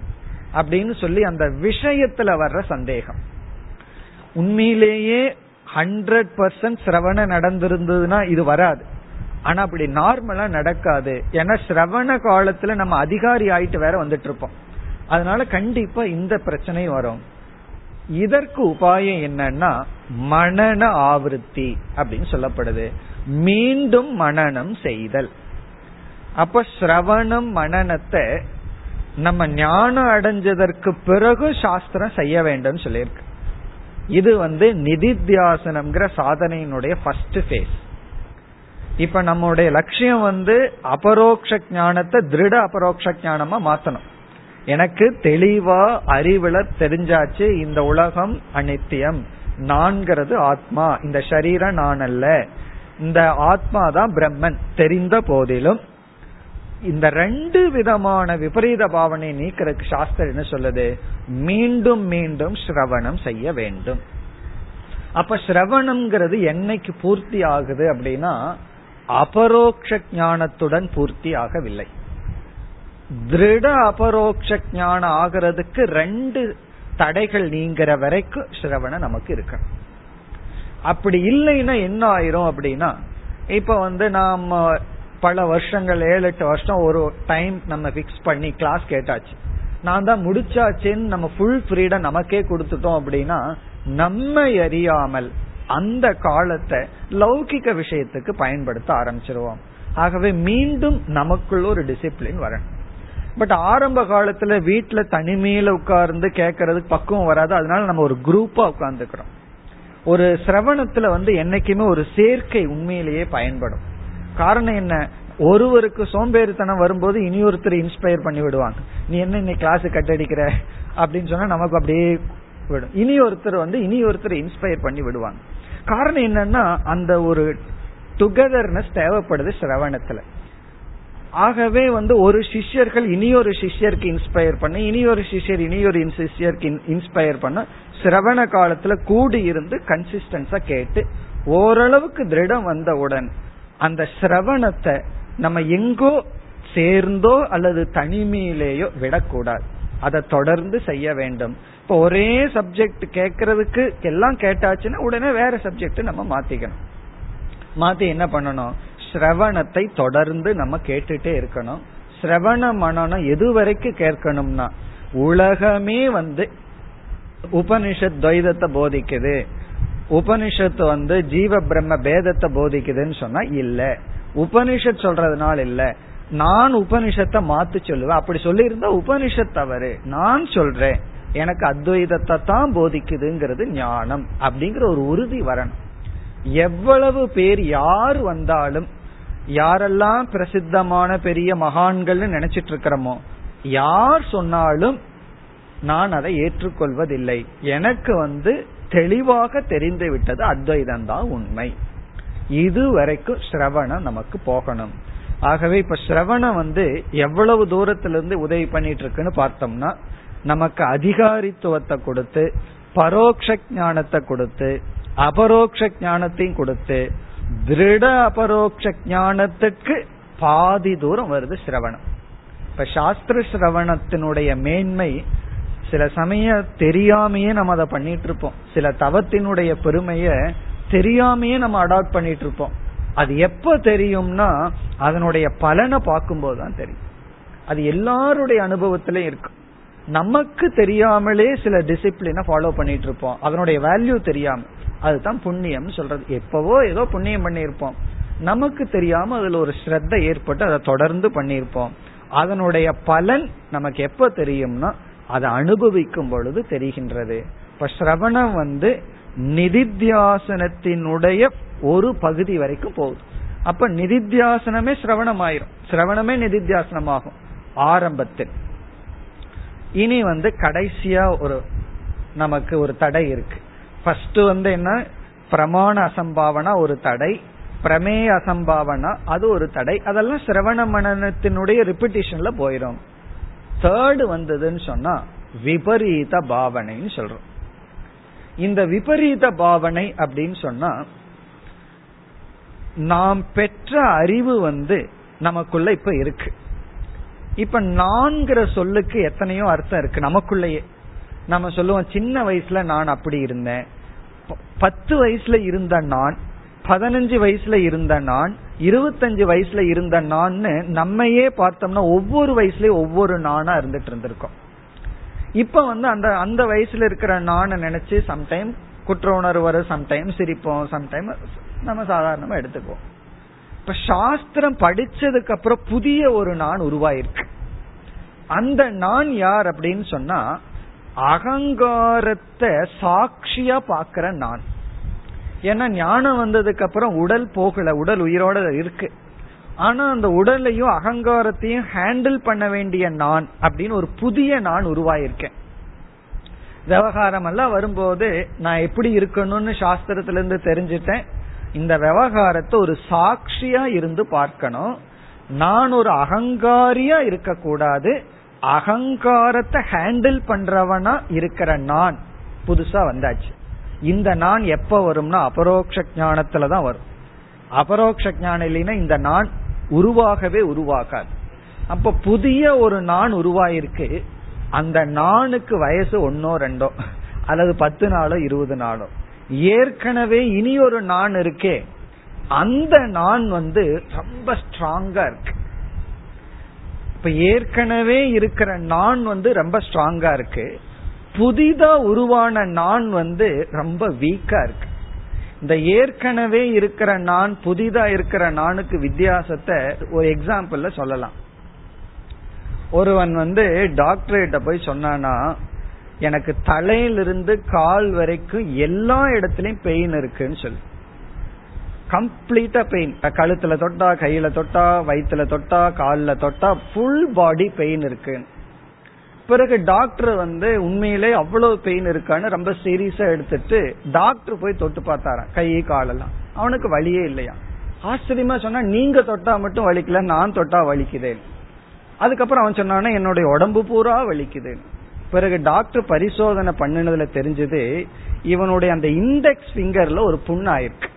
அப்படின்னு சொல்லி அந்த விஷயத்துல வர்ற சந்தேகம். உண்மையிலேயே ஹண்ட்ரட் பர்சன்ட் சிரவண நடந்திருந்ததுன்னா இது வராது. ஆனா அப்படி நார்மலா நடக்காது. ஏன்னா சிரவண காலத்துல நம்ம அதிகாரி ஆயிட்டு வேற வந்துட்டு இருப்போம் அதனால கண்டிப்பா இந்த பிரச்சனை வரும். இதற்கு உபாயம் என்னன்னா மனன ஆவருத்தி அப்படின்னு சொல்லப்படுது. மீண்டும் மனநம் செய்தல். அப்ப சிரவணம் மனநத்தை நம்ம ஞானம் அடைஞ்சதற்கு பிறகு சாஸ்திரம் செய்ய வேண்டும் சொல்லியிருக்கு. இது வந்து நிதித்தியாசனம்ங்கிற சாதனையினுடைய ஃபர்ஸ்ட் ஃபேஸ் இப்ப நம்முடைய லட்சியம் வந்து அபரோக்ஷ ஞானத்தை திருட அபரோக்ஷ ஞானமா மாத்தணும். எனக்கு தெளிவா அறிவுல தெரிஞ்சாச்சு இந்த உலகம் அனித்தியம் நான்கிறது ஆத்மா இந்த சரீரம் நான் அல்ல இந்த ஆத்மா தான் பிரம்மன் தெரிந்த போதிலும் இந்த ரெண்டு விதமான விபரீத பாவனை நீக்கிறதுக்கு சாஸ்திரம் என்ன சொல்லுது? மீண்டும் மீண்டும் சிரவணம் செய்ய வேண்டும். அப்ப சிரவணம்ங்கிறது என்னைக்கு பூர்த்தி ஆகுது அப்படின்னா அபரோக்ஷ ஞானத்துடன் பூர்த்தி ஆகவில்லை. திருட அபரோக்ஷ ஞானம் ஆகிறதுக்கு ரெண்டு தடைகள் நீங்கிற வரைக்கும் சிரவணம் நமக்கு இருக்கு அப்படி இல்லைன்னா என்ன ஆயிரும் அப்படின்னா இப்ப வந்து நாம பல வருஷங்கள் ஏழு எட்டு வருஷம் ஒரு டைம் நம்ம பிக்ஸ் பண்ணி கிளாஸ் கேட்டாச்சு. நான் தான் முடிச்சாச்சேன்னு நம்ம ஃபுல் ஃப்ரீடம் நமக்கே கொடுத்துட்டோம் அப்படின்னா நம்ம அறியாமல் அந்த காலத்தை லௌகிக விஷயத்துக்கு பயன்படுத்த ஆரம்பிச்சிருவோம். ஆகவே மீண்டும் நமக்குள்ள ஒரு டிசிப்ளின் வரணும். பட் ஆரம்ப காலத்துல வீட்டுல தனிமையில உட்கார்ந்து கேட்கறதுக்கு பக்குவம் வராது. அதனால நம்ம ஒரு குரூப்பா உட்கார்ந்துக்கிறோம். ஒரு சிரவணத்துல வந்து என்னைக்குமே ஒரு சேர்க்கை உண்மையிலேயே பயன்படும். காரணம் என்ன? ஒருவருக்கு சோம்பேறித்தனம் வரும்போது இனியொருத்தர் இன்ஸ்பயர் பண்ணி விடுவாங்க. நீ என்ன இன்னைக்கு கிளாஸ் கட்டடிக்கிற? அப்படின்னு சொன்னா நமக்கு அப்படியே விடும். இனி ஒருத்தர் வந்து இனி ஒருத்தர் இன்ஸ்பயர் பண்ணி விடுவாங்க. காரணம் என்னன்னா அந்த ஒரு டுகெதர்னஸ் தேவைப்படுது சிரவணத்துல. ஆகவே வந்து ஒரு சிஷ்யர்கள் இனி ஒரு சிஷ்யருக்கு இன்ஸ்பயர் பண்ண இனி ஒரு சிஷ்யர் இனி ஒரு சிஷ்யருக்கு இன்ஸ்பயர் பண்ண சிரவண காலத்துல கூடி இருந்து கன்சிஸ்டன்ஸா கேட்டு ஓரளவுக்கு திருடம் வந்தவுடன் அந்த சிரவணத்தை நம்ம எங்கோ சேர்ந்தோ அல்லது தனிமையிலேயோ விடக்கூடாது. அதை தொடர்ந்து செய்ய வேண்டும். இப்போ ஒரே சப்ஜெக்ட் கேட்கறதுக்கு எல்லாம் கேட்டாச்சுன்னா உடனே வேற சப்ஜெக்ட் நம்ம மாத்திக்கணும். மாத்தி என்ன பண்ணணும்? சிரவணத்தை தொடர்ந்து நம்ம கேட்டுட்டே இருக்கணும். சிரவண மனநம் எது வரைக்கும் கேட்கணும்னா உலகமே வந்து உபனிஷத் துவைதத்தை போதிக்குது. உபனிஷத்து வந்து ஜீவ பிரம்ம பேதத்தை போதிக்குதுன்னு சொன்னா இல்ல. உபனிஷத் சொல்றதுனால இல்ல. நான் உபனிஷத்தை மாத்து சொல்லுவேன். அப்படி சொல்லி இருந்தா உபனிஷத் தவறு. நான் சொல்றேன். எனக்கு அத்வைதத்தை தான் போதிக்குதுங்கிறது ஞானம் அப்படிங்கிற ஒரு உறுதி வரணும். எவ்வளவு பேர் யார் வந்தாலும் யாரெல்லாம் பிரசித்தமான பெரிய மகான்கள்னு நினைச்சிட்டு இருக்கிறோமோ யார் சொன்னாலும் நான் அதை ஏற்றுக்கொள்வதில்லை. எனக்கு வந்து தெளிவாக தெரிந்து விட்டது அத்வைதம் தான் உண்மை. இது வரைக்கும் சிரவணம் நமக்கு போகணும். ஆகவே இப்ப சிரவணம் வந்து எவ்வளவு தூரத்திலிருந்து உதவி பண்ணிட்டு இருக்குன்னு பார்த்தோம்னா நமக்கு அதிகாரித்துவத்தை கொடுத்து பரோக்ஷ ஞானத்தை கொடுத்து அபரோக்ஷ ஞானத்தையும் கொடுத்து திருட அபரோக்ஷ ஞானத்துக்கு பாதி தூரம் வருது சிரவணம் இப்ப சாஸ்திர சிரவணத்தினுடைய மேன்மை சில சமயம் தெரியாமையே நம்ம அதை பண்ணிட்டு இருப்போம் சில தவத்தினுடைய பெருமைய தெரியாமையே நம்ம அடாப்ட் பண்ணிட்டு இருப்போம் அது எப்ப தெரியும்னா அதனுடைய பலனை பார்க்கும்போது தான் தெரியும். அது எல்லாருடைய அனுபவத்திலயும் இருக்கும் நமக்கு தெரியாமலே சில டிசிப்ளினை ஃபாலோ பண்ணிட்டு இருப்போம் அதனுடைய வேல்யூ தெரியாம. அதுதான் புண்ணியம் சொல்றது. எப்பவோ ஏதோ புண்ணியம் பண்ணியிருப்போம். நமக்கு தெரியாம அதுல ஒரு ஸ்ரத்த ஏற்பட்டு அதை தொடர்ந்து பண்ணியிருப்போம். அதனுடைய பலன் நமக்கு எப்ப தெரியும்னா அதை அனுபவிக்கும் பொழுது தெரிகின்றது. இப்ப சிரவணம் வந்து நிதித்தியாசனத்தினுடைய ஒரு பகுதி வரைக்கும் போகுது. அப்ப நிதித்தியாசனமே சிரவணம் ஆயிரும் சிரவணமே நிதித்தியாசனம் ஆகும் ஆரம்பத்தில். இனி வந்து கடைசியா ஒரு நமக்கு ஒரு தடை இருக்கு. ஃபர்ஸ்ட் வந்து என்ன? பிரமாண அசம்பாவனா ஒரு தடை பிரமேய அசம்பாவனா அது ஒரு தடை. அதெல்லாம் சிரவண மனநத்தினுடைய ரிப்பிட்டிஷன்ல போயிடும் தேர்டு வந்ததுன்னு சொன்னா விபரீத பாவனைன்னு சொல்றோம். இந்த விபரீத பாவனை அப்படின்னு சொன்னா நாம் பெற்ற அறிவு வந்து நமக்குள்ள இப்ப இருக்கு. இப்ப நான்கிற சொல்லுக்கு எத்தனையோ அர்த்தம் இருக்கு நமக்குள்ளேயே. நம்ம சொல்லுவோம் சின்ன வயசுல நான் அப்படி இருந்தேன். பத்து வயசுல இருந்த நான் பதினஞ்சு வயசுல இருந்த நான் இருபத்தஞ்சு வயசுல இருந்த நான்னு நம்மையே பார்த்தோம்னா ஒவ்வொரு வயசுலயும் ஒவ்வொரு நானா இருந்துட்டு இருந்திருக்கோம். இப்ப வந்து அந்த அந்த வயசுல இருக்கிற நானை நினைச்சு சம்டைம் குற்ற உணர்வு வரும் சம்டைம் சிரிப்போம் சம்டைம் நம்ம சாதாரணமா எடுத்துக்குவோம். இப்ப சாஸ்திரம் படிச்சதுக்கு அப்புறம் புதிய ஒரு நான் உருவாயிருக்கு. அந்த நான் யார் அப்படின்னு சொன்னா அகங்காரத்தை சாட்சியா பாக்குற நான். ஏன்னா ஞானம் வந்ததுக்கு அப்புறம் உடல் போகல உடல் உயிரோட இருக்கு. ஆனா அந்த உடலையும் அகங்காரத்தையும் ஹேண்டில் பண்ண வேண்டிய நான் அப்படின்னு ஒரு புதிய நான் உருவாயிருக்கேன். விவகாரம் எல்லாம் வரும்போது நான் எப்படி இருக்கணும்னு சாஸ்திரத்துல இருந்து தெரிஞ்சுட்டேன். இந்த விவகாரத்தை ஒரு சாட்சியா இருந்து பார்க்கணும். நான் ஒரு அகங்காரியா இருக்கக்கூடாது. அகங்காரத்தை ஹேண்டில் பண்றவனா இருக்கிற நான் புதுசா வந்தாச்சு. இந்த நான் எப்ப வரும்னா அபரோக்ஷ ஞானத்துலதான் வரும். அபரோக்ஷ ஞானம் இல்லைன்னா இந்த நான் உருவாகவே உருவாகாது. அப்ப புதிய ஒரு நான் உருவாயிருக்கு. அந்த நானுக்கு வயசு ஒன்னோ ரெண்டோ அல்லது பத்து நாளோ இருபது நாளோ. ஏற்கனவே இனி ஒரு நான் இருக்கே. அந்த நான் வந்து ரொம்ப ஸ்ட்ராங்கா இருக்கு. இப்ப ஏற்கனவே இருக்கிற நான் வந்து ரொம்ப ஸ்ட்ராங்கா இருக்கு. புதிதா உருவான நான் வந்து ரொம்ப வீக்கா இருக்கு. இந்த ஏற்கனவே இருக்கிற நான் புதிதா இருக்கிற நானுக்கு வித்தியாசத்தை ஒரு எக்ஸாம்பிள்ல சொல்லலாம். ஒருவன் வந்து டாக்டரேட்ட போய் சொன்னானா எனக்கு தலையிலிருந்து கால் வரைக்கும் எல்லா இடத்துலயும் பெயின் இருக்குன்னு சொல்லு. கம்ப்ளீட்டா பெயின் கழுத்துல தொட்டா கையில தொட்டா வயிற்றுல தொட்டா காலில் தொட்டா ஃபுல் பாடி பெயின் இருக்குன்னு. பிறகு டாக்டர் வந்து உண்மையிலே அவ்வளவு பெயின் இருக்கான்னு ரொம்ப சீரியஸா எடுத்துட்டு டாக்டர் போய் தொட்டு பார்த்தாராம். கை காலெல்லாம். அவனுக்கு வழியே இல்லையா ஆச்சரியமா சொன்னா நீங்க தொட்டா மட்டும் வலிக்கல நான் தொட்டா வலிக்குதேன். அதுக்கப்புறம் அவன் சொன்னானே என்னுடைய உடம்பு பூரா வலிக்குது பிறகு டாக்டர் பரிசோதனை பண்ணினதுல தெரிஞ்சது இவனுடைய அந்த இண்டெக்ஸ் பிங்கர்ல ஒரு புண்ணாயிருக்கு.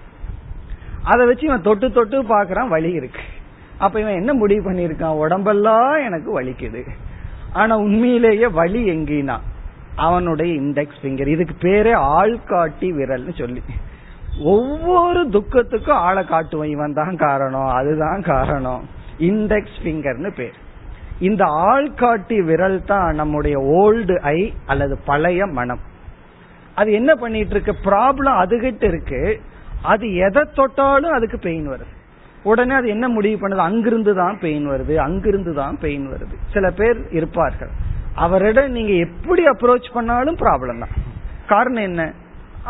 அதை வச்சு இவன் தொட்டு தொட்டு பாக்குறான் வலி இருக்கு. அப்ப இவன் என்ன முடிவு பண்ணிருக்கான் உடம்பெல்லாம் எனக்கு வலிக்குது. ஆனா உண்மையிலேயே வலி எங்கினா? அவனுடைய இண்டெக்ஸ் பிங்கர் இதுக்கு பேரே ஆள்காட்டி விரல்னு சொல்லி. ஒவ்வொரு துக்கத்துக்கும் ஆளை காட்டுவான். இவன் தான் காரணம் அதுதான் காரணம். இண்டெக்ஸ் பிங்கர்னு பேர். இந்த ஆள்காட்டி விரல் தான் நம்முடைய ஓல்டு ஐ அல்லது பழைய மனம். அது என்ன பண்ணிட்டு இருக்கு? ப்ராப்ளம் அதுகிட்ட இருக்கு. அது எதை தொட்டாலும் அதுக்கு பெயின் வருது. உடனே அது என்ன முடிவு பண்ணுது? அங்கிருந்து தான் பெயின் வருது அங்கிருந்து தான் பெயின் வருது. சில பேர் இருப்பார்கள். அவரிடம் நீங்க எப்படி அப்ரோச் பண்ணாலும் ப்ராப்ளம் தான். காரணம் என்ன?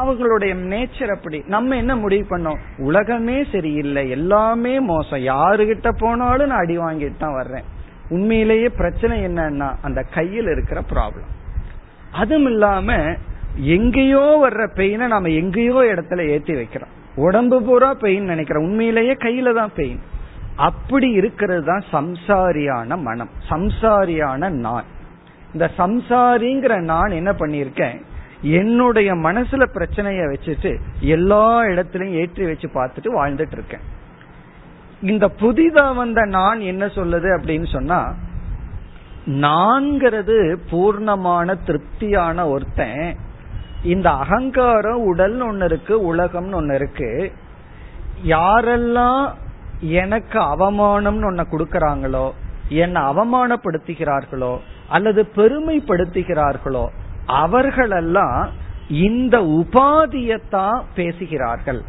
அவங்களுடைய நேச்சர் அப்படி. நம்ம என்ன முடிவு பண்ணோம்? உலகமே சரியில்லை எல்லாமே மோசம். யாருகிட்ட போனாலும் நான் அடி வாங்கிட்டு தான் வர்றேன். உண்மையிலேயே பிரச்சனை என்னன்னா அந்த கையில் இருக்கிற ப்ராப்ளம் அதுவும் இல்லாம எங்கேயோ வர்ற பெயினை நாம எங்கேயோ இடத்துல ஏத்தி வைக்கிறோம். உடம்பு பூரா பெயின் நினைக்கிறேன். உண்மையிலேயே கையில தான் பெயின் அப்படி இருக்கிறது தான் சம்சாரியான மனம். சம்சாரியான நான். இந்த சம்சாரிங்கிற நான் என்ன பண்ணிருக்கேன் என்னுடைய மனசுல பிரச்சனைய வச்சுட்டு எல்லா இடத்துலயும் ஏற்றி வச்சு பார்த்துட்டு வாழ்ந்துட்டு இருக்கேன். இந்த புதிதா வந்த நான் என்ன சொல்லுது அப்படின்னு சொன்னா நான்கிறது பூர்ணமான திருப்தியான ஒருத்தன் இந்த அகங்காரம் உடல்னு ஒன்னு இருக்கு உலகம்னு ஒன்னு இருக்கு. யாரெல்லாம் எனக்கு அவமானம்னு ஒன்ன கொடுக்கறாங்களோ என்னை அவமானப்படுத்துகிறார்களோ அல்லது பெருமைப்படுத்துகிறார்களோ அவர்களெல்லாம் இந்த உபாதியத்தான் பேசுகிறார்கள்.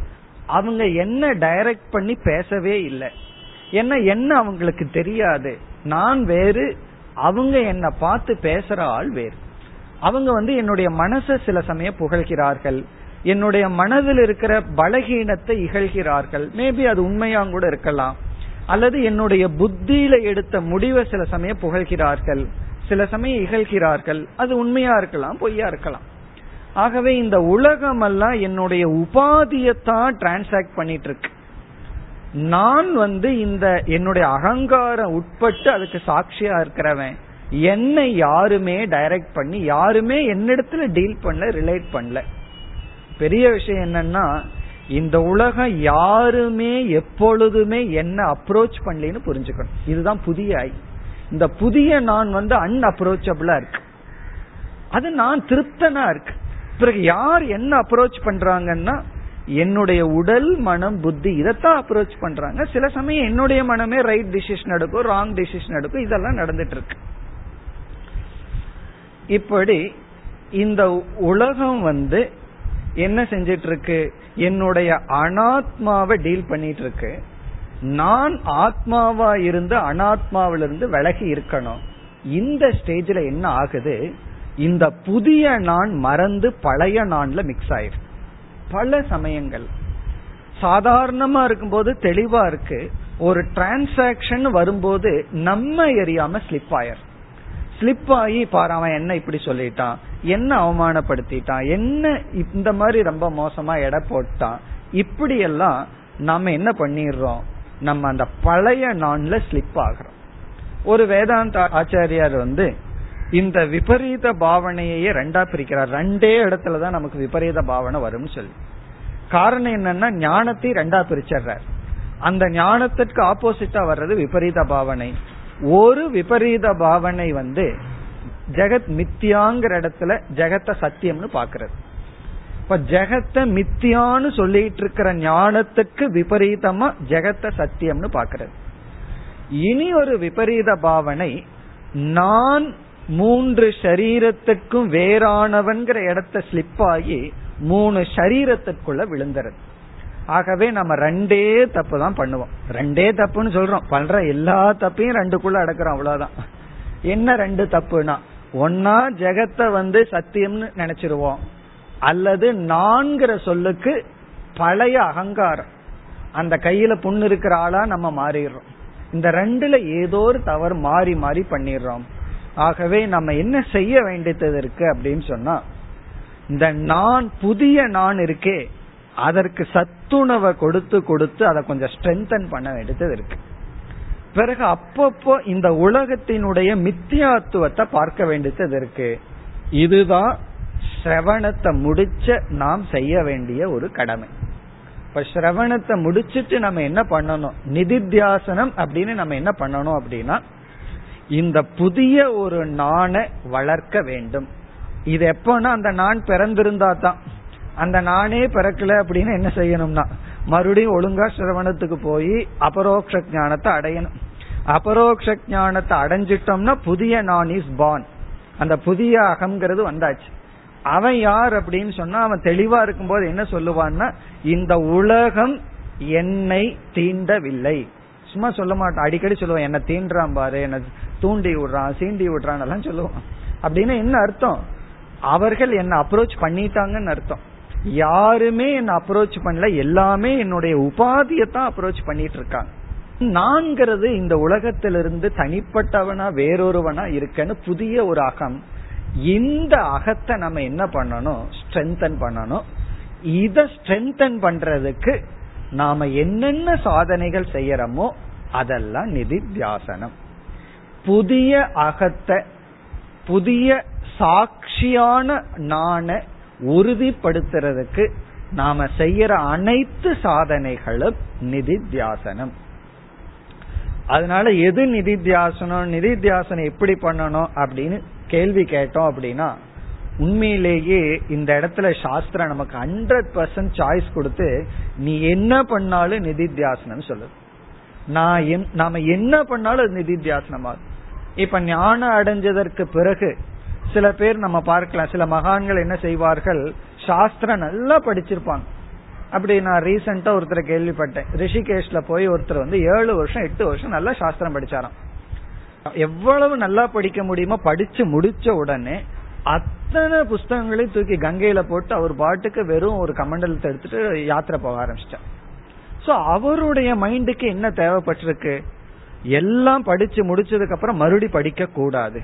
அவங்க என்ன டைரக்ட் பண்ணி பேசவே இல்லை. என்ன என்ன அவங்களுக்கு தெரியாது. நான் வேறு அவங்க என்ன பார்த்து பேசுற ஆள் வேறு. அவங்க வந்து என்னுடைய மனசை சில சமயம் புகழ்கிறார்கள். என்னுடைய மனதில் இருக்கிற பலகீனத்தை இகழ்கிறார்கள். மேபி அது உண்மையாக கூட இருக்கலாம். அல்லது என்னுடைய புத்தியில எடுத்த முடிவை சில சமயம் புகழ்கிறார்கள். சில சமயம் இகழ்கிறார்கள். அது உண்மையா இருக்கலாம் பொய்யா இருக்கலாம். ஆகவே இந்த உலகம் எல்லாம் என்னுடைய உபாதியத்தான் டிரான்சாக்ட் பண்ணிட்டு இருக்கு நான் வந்து இந்த என்னுடைய அகங்காரம் உட்பட்டு அதுக்கு சாட்சியா இருக்கிறவன். என்னை யாருமே டைரக்ட் பண்ணி யாருமே என்னிடத்துல டீல் பண்ணல ரிலேட் பண்ணல. பெரிய விஷயம் என்னன்னா இந்த உலகம் யாருமே எப்பொழுதுமே என்ன அப்ரோச் பண்ணலன்னு புரிஞ்சுக்கணும். இதுதான் புதிய ஐ இந்த புதிய நான் வந்து அன் அப்ரோச்சபிளா இருக்கு. அது நான் திருப்தனா இருக்கு. பிறகு யார் என்ன அப்ரோச் பண்றாங்கன்னா என்னுடைய உடல் மனம் புத்தி இதைத்தான் அப்ரோச் பண்றாங்க. சில சமயம் என்னுடைய மனமே ரைட் டிசிஷன் எடுக்கும் ராங் டிசிஷன் எடுக்கும் இதெல்லாம் நடந்துட்டு இருக்கு. இப்படி இந்த உலகம் வந்து என்ன செஞ்சிட்டு இருக்கு என்னுடைய அனாத்மாவை டீல் பண்ணிட்டு இருக்கு நான் ஆத்மாவா இருந்து அனாத்மாவிலிருந்து விலகி இருக்கணும். இந்த ஸ்டேஜ்ல என்ன ஆகுது? இந்த புதிய நான் மறந்து பழைய நான்ல மிக்ஸ் ஆயிரு. பல சமயங்கள். சாதாரணமா இருக்கும்போது தெளிவா இருக்கு. ஒரு டிரான்சாக்சன் வரும்போது நம்ம எரியாம ஸ்லிப் ஆயிரு. ஸ்லிப் ஆகி பாரு அவன் என்ன இப்படி சொல்லிட்டான்? என்ன அவமானப்படுத்திட்டான்? என்ன இந்த மாதிரி ரொம்ப மோசமா எடை போட்டான்? இப்படி எல்லாம் நாம என்ன பண்ணிடுறோம்? நம்ம அந்த பழைய நான்ல ஸ்லிப் ஆகிறோம். ஒரு வேதாந்த ஆச்சாரியார் வந்து இந்த விபரீத பாவனையே ரெண்டா பிரிக்கிறார். ரெண்டே இடத்துலதான் நமக்கு விபரீத பாவனை வரும்னு சொல்லி. காரணம் என்னன்னா ஞானத்தை ரெண்டா பிரிச்சர்றார் அந்த ஞானத்திற்கு ஆப்போசிட்டா வர்றது விபரீத பாவனை. ஒரு விபரீத பாவனை வந்து ஜெகத் மித்தியாங்கிற இடத்துல ஜெகத்த சத்தியம்னு பாக்குறது இப்ப ஜெகத்தை மித்தியான்னு சொல்லிட்டு இருக்கிற ஞானத்துக்கு விபரீதமா ஜெகத்த சத்தியம்னு பாக்குறது இனி ஒரு விபரீத பாவனை நான் மூன்று சரீரத்துக்கும் வேறானவன்கிற இடத்த ஸ்லிப் ஆகி மூணு சரீரத்திற்குள்ள விழுந்துறது. ஆகவே நம்ம ரெண்டே தப்பு தான் பண்ணுவோம். ரெண்டே தப்புன்னு சொல்றோம். பண்ற எல்லா தப்பையும் ரெண்டுக்குள்ள அடக்குறோம் அவ்வளவுதான். என்ன ரெண்டு தப்புனா ஒன்னா ஜெகத்தை வந்து சத்தியம்னு நினைச்சிருவோம். அல்லது நான்கிற சொல்லுக்கு பழைய அகங்காரம். அந்த கையில புண்ணு இருக்கிற ஆளா நம்ம மாறிடுறோம். இந்த ரெண்டுல ஏதோ ஒரு தவறு மாறி மாறி பண்ணிடுறோம். ஆகவே நம்ம என்ன செய்ய வேண்டியது இருக்கு அப்படின்னு சொன்னா இந்த நான் புதிய நான் இருக்கே அதற்கு சத்துணவை கொடுத்து கொடுத்து அதை கொஞ்சம் ஸ்ட்ரென்தன் பண்ண வேண்டியது இருக்கு. பிறகு அப்பப்போ இந்த உலகத்தினுடைய மித்தியாத்துவத்தை பார்க்க வேண்டியது இருக்கு. இதுதான் சிரவணத்தை முடிச்ச நாம் செய்ய வேண்டிய ஒரு கடமை. இப்ப சிரவணத்தை முடிச்சிட்டு நம்ம என்ன பண்ணணும்? நிதித்தியாசனம் அப்படின்னு நம்ம என்ன பண்ணணும் அப்படின்னா இந்த புதிய ஒரு நாணை வளர்க்க வேண்டும். இது எப்போன்னா அந்த நான் பிறந்திருந்தா தான். அந்த நானே பிறக்கல அப்படின்னு என்ன செய்யணும்னா மறுபடியும் ஒழுங்கா சிரவணத்துக்கு போய் அபரோக்ஷ ஞானத்தை அடையணும். அபரோக்ஷ ஞானத்தை அடைஞ்சிட்டோம்னா புதிய நான் இஸ் பார்ன் அந்த புதிய அகங்கிறது வந்தாச்சு. அவன் யார் அப்படின்னு சொன்னா அவன் தெளிவா இருக்கும்போது என்ன சொல்லுவான்னா இந்த உலகம் என்னை தீண்டவில்லை. சும்மா சொல்ல மாட்டான். அடிக்கடி சொல்லுவான் என்ன தீண்டுறான் பாரு என்ன தூண்டி விடுறான் சீண்டி விடுறான் எல்லாம் சொல்லுவான். அப்படின்னு என்ன அர்த்தம்? அவர்கள் என்ன அப்ரோச் பண்ணிட்டாங்கன்னு அர்த்தம். யாருமே என்ன அப்ரோச் பண்ணல. எல்லாமே என்னுடைய உபாதியை தான் அப்ரோச் பண்ணிட்டு இருக்காங்க. நான்கிறது இந்த உலகத்திலிருந்து தனிப்பட்டவனா வேறொருவனா இருக்கன்னு புதிய ஒரு அகம். இந்த அகத்தை நம்ம என்ன பண்ணணும்? ஸ்ட்ரென்தன் பண்ணணும். இதை ஸ்ட்ரென்தன் பண்றதுக்கு நாம என்னென்ன சாதனைகள் செய்யறோமோ அதெல்லாம் நிதித்தியாசனம். புதிய அகத்தை புதிய சாட்சியான நான உறுதிப்படுத்துறதுக்கு நாம செய்யற அனைத்து சாதனைகளும் நிதித்தியாசனம். அதனால எது நிதித்தியாசனம் நிதித்தியாசனம் எப்படி பண்ணணும் அப்படின்னு கேள்வி கேட்டோம் அப்படின்னா உண்மையிலேயே இந்த இடத்துல சாஸ்திரம் நமக்கு ஹண்ட்ரட் பர்சன்ட் சாய்ஸ் கொடுத்து நீ என்ன பண்ணாலும் நிதித்தியாசனம் சொல்லுது. நான் நாம என்ன பண்ணாலும் அது நிதித்தியாசனமா. இப்ப ஞானம் அடைஞ்சதற்கு பிறகு சில பேர் நம்ம பார்க்கலாம். சில மகான்கள் என்ன செய்வார்கள்? சாஸ்திரம் நல்லா படிச்சிருப்பாங்க. அப்படி நான் ரீசெண்டா ஒருத்தர் கேள்விப்பட்டேன். ரிஷிகேஷ்ல போய் ஒருத்தர் வந்து ஏழு வருஷம் எட்டு வருஷம் நல்லா சாஸ்திரம் படிச்சாராம். எவ்வளவு நல்லா படிக்க முடியுமோ படிச்சு முடிச்ச உடனே அத்தனை புஸ்தகங்களையும் தூக்கி கங்கையில போட்டு அவர் பாட்டுக்கு வெறும் ஒரு கமண்டலத்தை எடுத்துட்டு யாத்திரை போக ஆரம்பிச்சிட்டார். சோ அவருடைய மைண்டுக்கு என்ன தேவைப்பட்டிருக்கு? எல்லாம் படிச்சு முடிச்சதுக்கு அப்புறம் மறுபடி படிக்க கூடாது.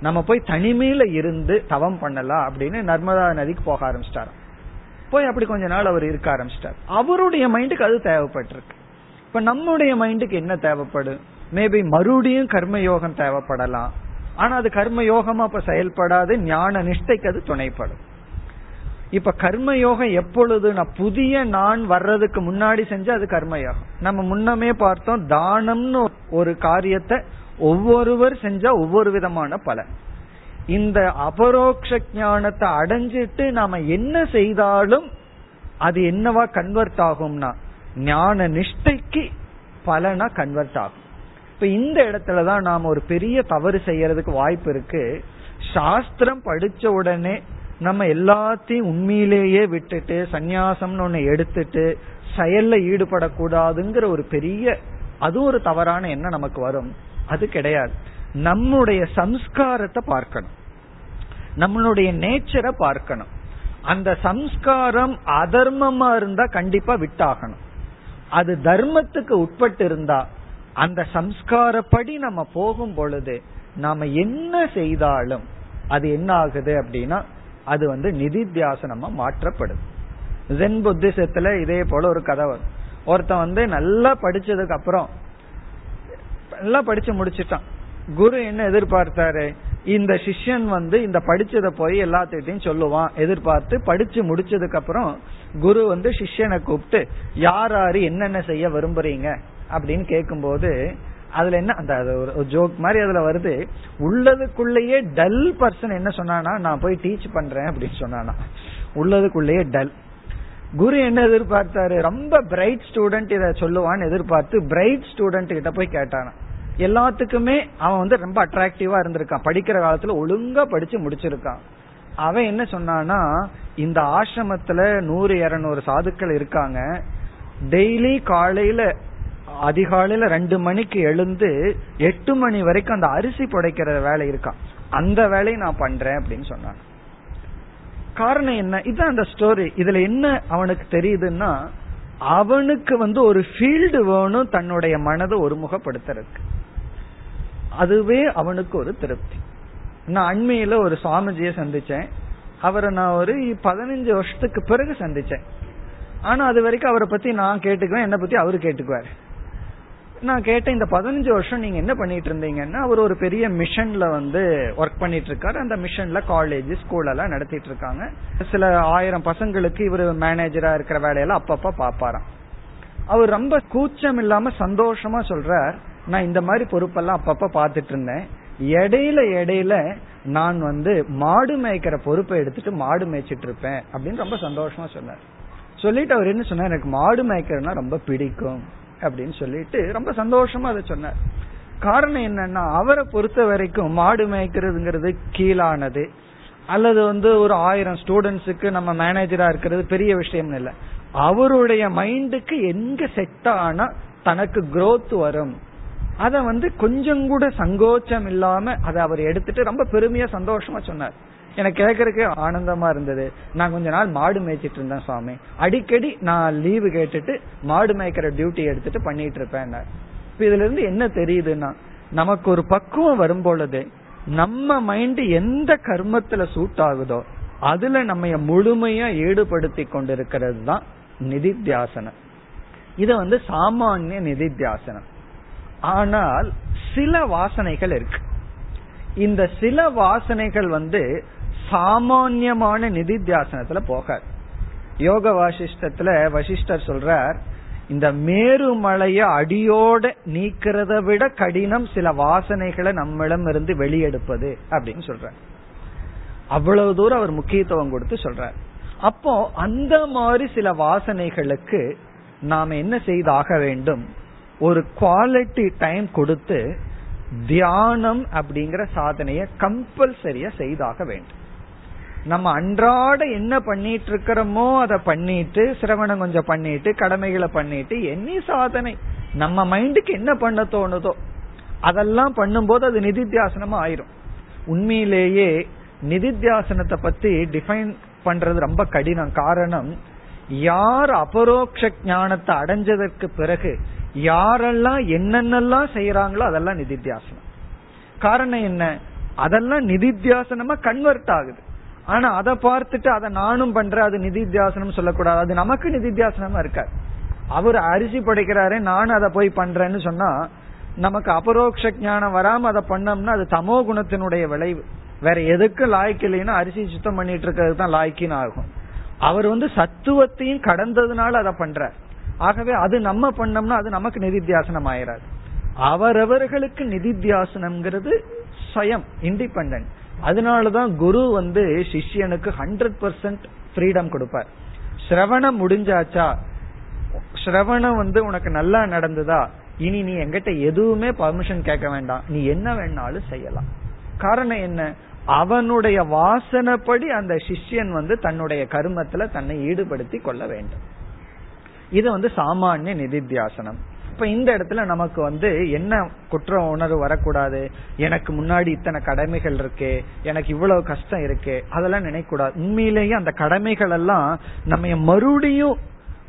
நம்ம போய் தனிமையில இருந்து தவம் பண்ணலாம் அப்படின்னு நர்மதா நதிக்கு போக ஆரம்பிச்சிட்டாரு. போய் அப்படி கொஞ்ச நாள் அவர் இருக்க ஆரம்பிச்சிட்டார். அவருடைய மைண்டுக்கு அது தேவைப்பட்டிருக்கு. இப்ப நம்முடைய மைண்டுக்கு என்ன தேவைப்படும் மேபி மறுபடியும் கர்ம யோகம் தேவைப்படலாம். ஆனா அது கர்ம யோகமா அப்ப செயல்படாது ஞான நிஷ்டைக்கு அது துணைப்படும். இப்ப கர்ம யோகம் எப்பொழுது நான் புதிய நான் வர்றதுக்கு முன்னாடி செஞ்சா அது கர்ம யோகம் நம்ம முன்னமே பார்த்தோம் தானம்னு ஒரு காரியத்தை ஒவ்வொருவர் செஞ்சா ஒவ்வொரு விதமான பலன். இந்த அபரோக்ஷ ஞானத்தை அடைஞ்சிட்டு நாம என்ன செய்தாலும் அது என்னவா கன்வெர்ட் ஆகும்னா ஞான நிஷ்டைக்கு பலனா கன்வெர்ட் ஆகும். இப்ப இந்த இடத்துலதான் நாம ஒரு பெரிய தவறு செய்யறதுக்கு வாய்ப்பு இருக்கு. சாஸ்திரம் படிச்ச உடனே நம்ம எல்லாத்தையும் உண்மையிலேயே விட்டுட்டு சந்நியாசம்னு ஒன்னு எடுத்துட்டு செயல்ல ஈடுபடக்கூடாதுங்கிற ஒரு பெரிய அது ஒரு தவறான எண்ணம் நமக்கு வரும். அது கிடையாது. நம்முடைய சம்ஸ்காரத்தை பார்க்கணும். நம்மளுடைய நேச்சரை பார்க்கணும். அந்த சம்ஸ்காரம் அதர்மமா இருந்தா கண்டிப்பா விட்டாகணும். அது தர்மத்துக்கு உட்பட்டு இருந்தா அந்த சம்ஸ்காரப்படி நம்ம போகும் பொழுது நாம என்ன செய்தாலும் அது என்ன ஆகுது அப்படின்னா அது வந்து நிதித்தியாசனமா மாற்றப்படுது. ஜென் புத்திசத்துல இதே போல ஒரு கதை வரும். ஒருத்தன் வந்து நல்லா படிச்சதுக்கு அப்புறம் நல்லா படிச்சு முடிச்சிட்டான். குரு என்ன எதிர்பார்த்தாரு? இந்த சிஷ்யன் வந்து இந்த படிச்சதை போய் எல்லாத்திட்டையும் சொல்லுவான். எதிர்பார்த்து படிச்சு முடிச்சதுக்கு அப்புறம் குரு வந்து சிஷ்யனை கூப்பிட்டு யார் யாரு என்னென்ன செய்ய விரும்புறீங்க? அப்படின்னு கேட்கும்போது அதுல என்ன அந்த ஒரு ஜோக் மாதிரி அதுல வருது. உள்ளதுக்குள்ளேயே டல் பர்சன் என்ன சொன்னானா நான் போய் டீச் பண்றேன் அப்படின்னு சொன்னானா. உள்ளதுக்குள்ளேயே டல் குரு என்ன எதிர்பார்த்தாரு? ரொம்ப பிரைட் ஸ்டூடெண்ட் இதை சொல்லுவான்னு எதிர்பார்த்து பிரைட் ஸ்டூடெண்ட் கிட்ட போய் கேட்டானா. எல்லாத்துக்குமே அவன் வந்து ரொம்ப அட்ராக்டிவா இருந்திருக்கான். படிக்கிற காலத்துல ஒழுங்கா படிச்சு முடிச்சிருக்கான். அவன் என்ன சொன்னானா இந்த ஆசிரமத்துல நூறு இருநூறு சாதுக்கள் இருக்காங்க. டெய்லி காலையில அதிகாலையில ரெண்டு மணிக்கு எழுந்து எட்டு மணி வரைக்கும் அந்த அரிசி புடைக்கிற வேலை இருக்கான். அந்த வேலையை நான் பண்றேன் அப்படின்னு சொன்னான். காரணம் என்ன? இதுதான் அந்த ஸ்டோரி இதுல என்ன அவனுக்கு தெரியுதுன்னா அவனுக்கு வந்து ஒரு ஃபீல்டு வேணும் தன்னுடைய மனதை ஒருமுகப்படுத்துறதுக்கு. அதுவே அவனுக்கு ஒரு திருப்தி. நான் அண்மையில ஒரு சுவாமிஜிய சந்திச்சேன். அவரை நான் ஒரு பதினஞ்சு வருஷத்துக்கு பிறகு சந்திச்சேன். ஆனா அது வரைக்கும் அவரை பத்தி நான் கேட்டுக்குவேன் என்ன பத்தி அவரு கேட்டுக்குவாரு. நான் கேட்டேன் இந்த பதினஞ்சு வருஷம் நீங்க என்ன பண்ணிட்டு இருந்தீங்கன்னா அவர் ஒரு பெரிய மிஷன்ல வந்து ஒர்க் பண்ணிட்டு இருக்காரு அந்த மிஷன்ல காலேஜ் ஸ்கூல் எல்லாம் நடத்திட்டு இருக்காங்க. சில ஆயிரம் பசங்களுக்கு இவர் மேனேஜரா இருக்கிற வேலையெல்லாம் அப்பப்ப பாப்பாராம். அவர் ரொம்ப கூச்சம் இல்லாம சந்தோஷமா சொல்றார். நான் இந்த மாதிரி பொறுப்பெல்லாம் அப்பப்ப பாத்துட்டு இருந்தேன் இடையில இடையில நான் வந்து மாடு மேய்க்கிற பொறுப்பை எடுத்துட்டு மாடு மேய்ச்சிட்டு இருப்பேன் அப்படின்னு ரொம்ப சந்தோஷமா சொன்னார். சொல்லிட்டு அவர் என்ன சொன்னார்? எனக்கு மாடு மேய்க்கிறதுனா ரொம்ப பிடிக்கும் அப்படின்னு சொல்லிட்டு ரொம்ப சந்தோஷமா அதை சொன்னார். காரணம் என்னன்னா அவரை பொறுத்த வரைக்கும் மாடு மேய்க்கிறதுங்கிறது கீழானது. அல்லது வந்து ஒரு ஆயிரம் ஸ்டூடெண்ட்ஸுக்கு நம்ம மேனேஜரா இருக்கிறது பெரிய விஷயம் இல்லை. அவருடைய மைண்டுக்கு எங்க செட் ஆனா தனக்கு குரோத் வரும். அத வந்து கொஞ்சம் கூட சங்கோச்சம் இல்லாம அதை அவர் எடுத்துட்டு ரொம்ப பெருமையா சந்தோஷமா சொன்னார். எனக்கு கேட்கறதுக்கு ஆனந்தமா இருந்தது. நான் கொஞ்ச நாள் மாடு மேய்ச்சிட்டு இருந்தேன் சுவாமி அடிக்கடி நான் லீவு கேட்டுட்டு மாடு மேய்க்கிற டியூட்டி எடுத்துட்டு பண்ணிட்டு இருப்பேன் இதுல இருந்து என்ன தெரியுதுன்னா நமக்கு ஒரு பக்குவம் வரும் பொழுது நம்ம மைண்ட் எந்த கர்மத்துல சூட் ஆகுதோ அதுல நம்ம முழுமையா ஈடுபடுத்தி கொண்டிருக்கிறது தான் நிதித்தியாசனம். இது வந்து சாமானிய நிதித்தியாசனம். ஆனால் சில வாசனைகள் இருக்கு. இந்த சில வாசனைகள் வந்து சாமான்யமான நிதித்தியாசனத்துல போகாது. யோக வாசிஷ்டத்துல வசிஷ்டர் சொல்றார் இந்த மேருமலைய அடியோட நீக்கிறத விட கடினம் சில வாசனைகளை நம்மிடம் இருந்து வெளியெடுப்பது அப்படின்னு சொல்ற அவ்வளவு தூரம் அவர் முக்கியத்துவம் கொடுத்து சொல்றார். அப்போ அந்த மாதிரி சில வாசனைகளுக்கு நாம் என்ன செய்தாக வேண்டும்? ஒரு குவாலிட்டி டைம் கொடுத்து தியானம் அப்படிங்கிற சாதனைய கம்பல்சரியா செய்தாக வேண்டும். நம்ம அன்றாட என்ன பண்ணிட்டு இருக்கிறோமோ அதை பண்ணிட்டு சிரவணம் கொஞ்சம் பண்ணிட்டு கடமைகளை பண்ணிட்டு என்ன சாதனை? நம்ம மைண்டுக்கு என்ன பண்ண தோணுதோ அதெல்லாம் பண்ணும்போது அது நிதித்தியாசனமா ஆயிரும். உண்மையிலேயே நிதித்தியாசனத்தை பத்தி டிஃபைன் பண்றது ரொம்ப கடினம். காரணம் யார் அபரோக்ஷ ஞானத்தை அடைஞ்சதற்கு பிறகு யாரெல்லாம் என்னென்னலாம் செய்யறாங்களோ அதெல்லாம் நிதித்தியாசனம். காரணம் என்ன? அதெல்லாம் நிதித்தியாசனமா கன்வெர்ட் ஆகுது. ஆனா அதை பார்த்துட்டு அதை நானும் பண்றேன் அது நிதித்தியாசனம் சொல்லக்கூடாது. அது நமக்கு நிதித்தியாசனமா இருக்காது. அவர் அரிசி படைக்கிறாரு நானும் அதை போய் பண்றேன்னு சொன்னா நமக்கு அபரோக்ஷ ஞானம் வராம அதை பண்ணோம்னா அது தமோ குணத்தினுடைய விளைவு. வேற எதுக்கு லாய்க்கு இல்லைன்னா அரிசி சுத்தம் பண்ணிட்டு இருக்கிறது தான் லாய்க்கின்னு ஆகும். அவர் வந்து சத்துவத்தையும் கடந்ததுனால அதை பண்றார். ஆகவே அது நம்ம பண்ணோம்னா அது நமக்கு நிதித்தியாசனம் ஆயிராது அவரவர்களுக்கு நிதித்தியாசனம்ங்கிறது சுயம் இண்டிபெண்ட் அதனாலதான் குரு வந்து சிஷ்யனுக்கு ஹண்ட்ரட் பர்சன்ட் ஃப்ரீடம் கொடுப்பார். சிரவணம் முடிஞ்சாச்சா? ஸ்ரவணம் வந்து உனக்கு நல்லா நடந்ததா? இனி நீ எங்கிட்ட எதுவுமே பர்மிஷன் கேட்க வேண்டாம். நீ என்ன வேணாலும் செய்யலாம். காரணம் என்ன? அவனுடைய வாசனைப்படி அந்த சிஷ்யன் வந்து தன்னுடைய கருமத்துல தன்னை ஈடுபடுத்தி கொள்ள வேண்டும். இது வந்து சாமானிய நிதித்தியாசனம். இப்ப இந்த இடத்துல நமக்கு வந்து என்ன குற்ற உணர்வு வரக்கூடாது? எனக்கு முன்னாடி இத்தனை கடமைகள் இருக்கு எனக்கு இவ்வளவு கஷ்டம் இருக்கு அதெல்லாம் நினைக்கூடாது உண்மையிலேயே அந்த கடமைகள் எல்லாம் நம்ம மறுபடியும்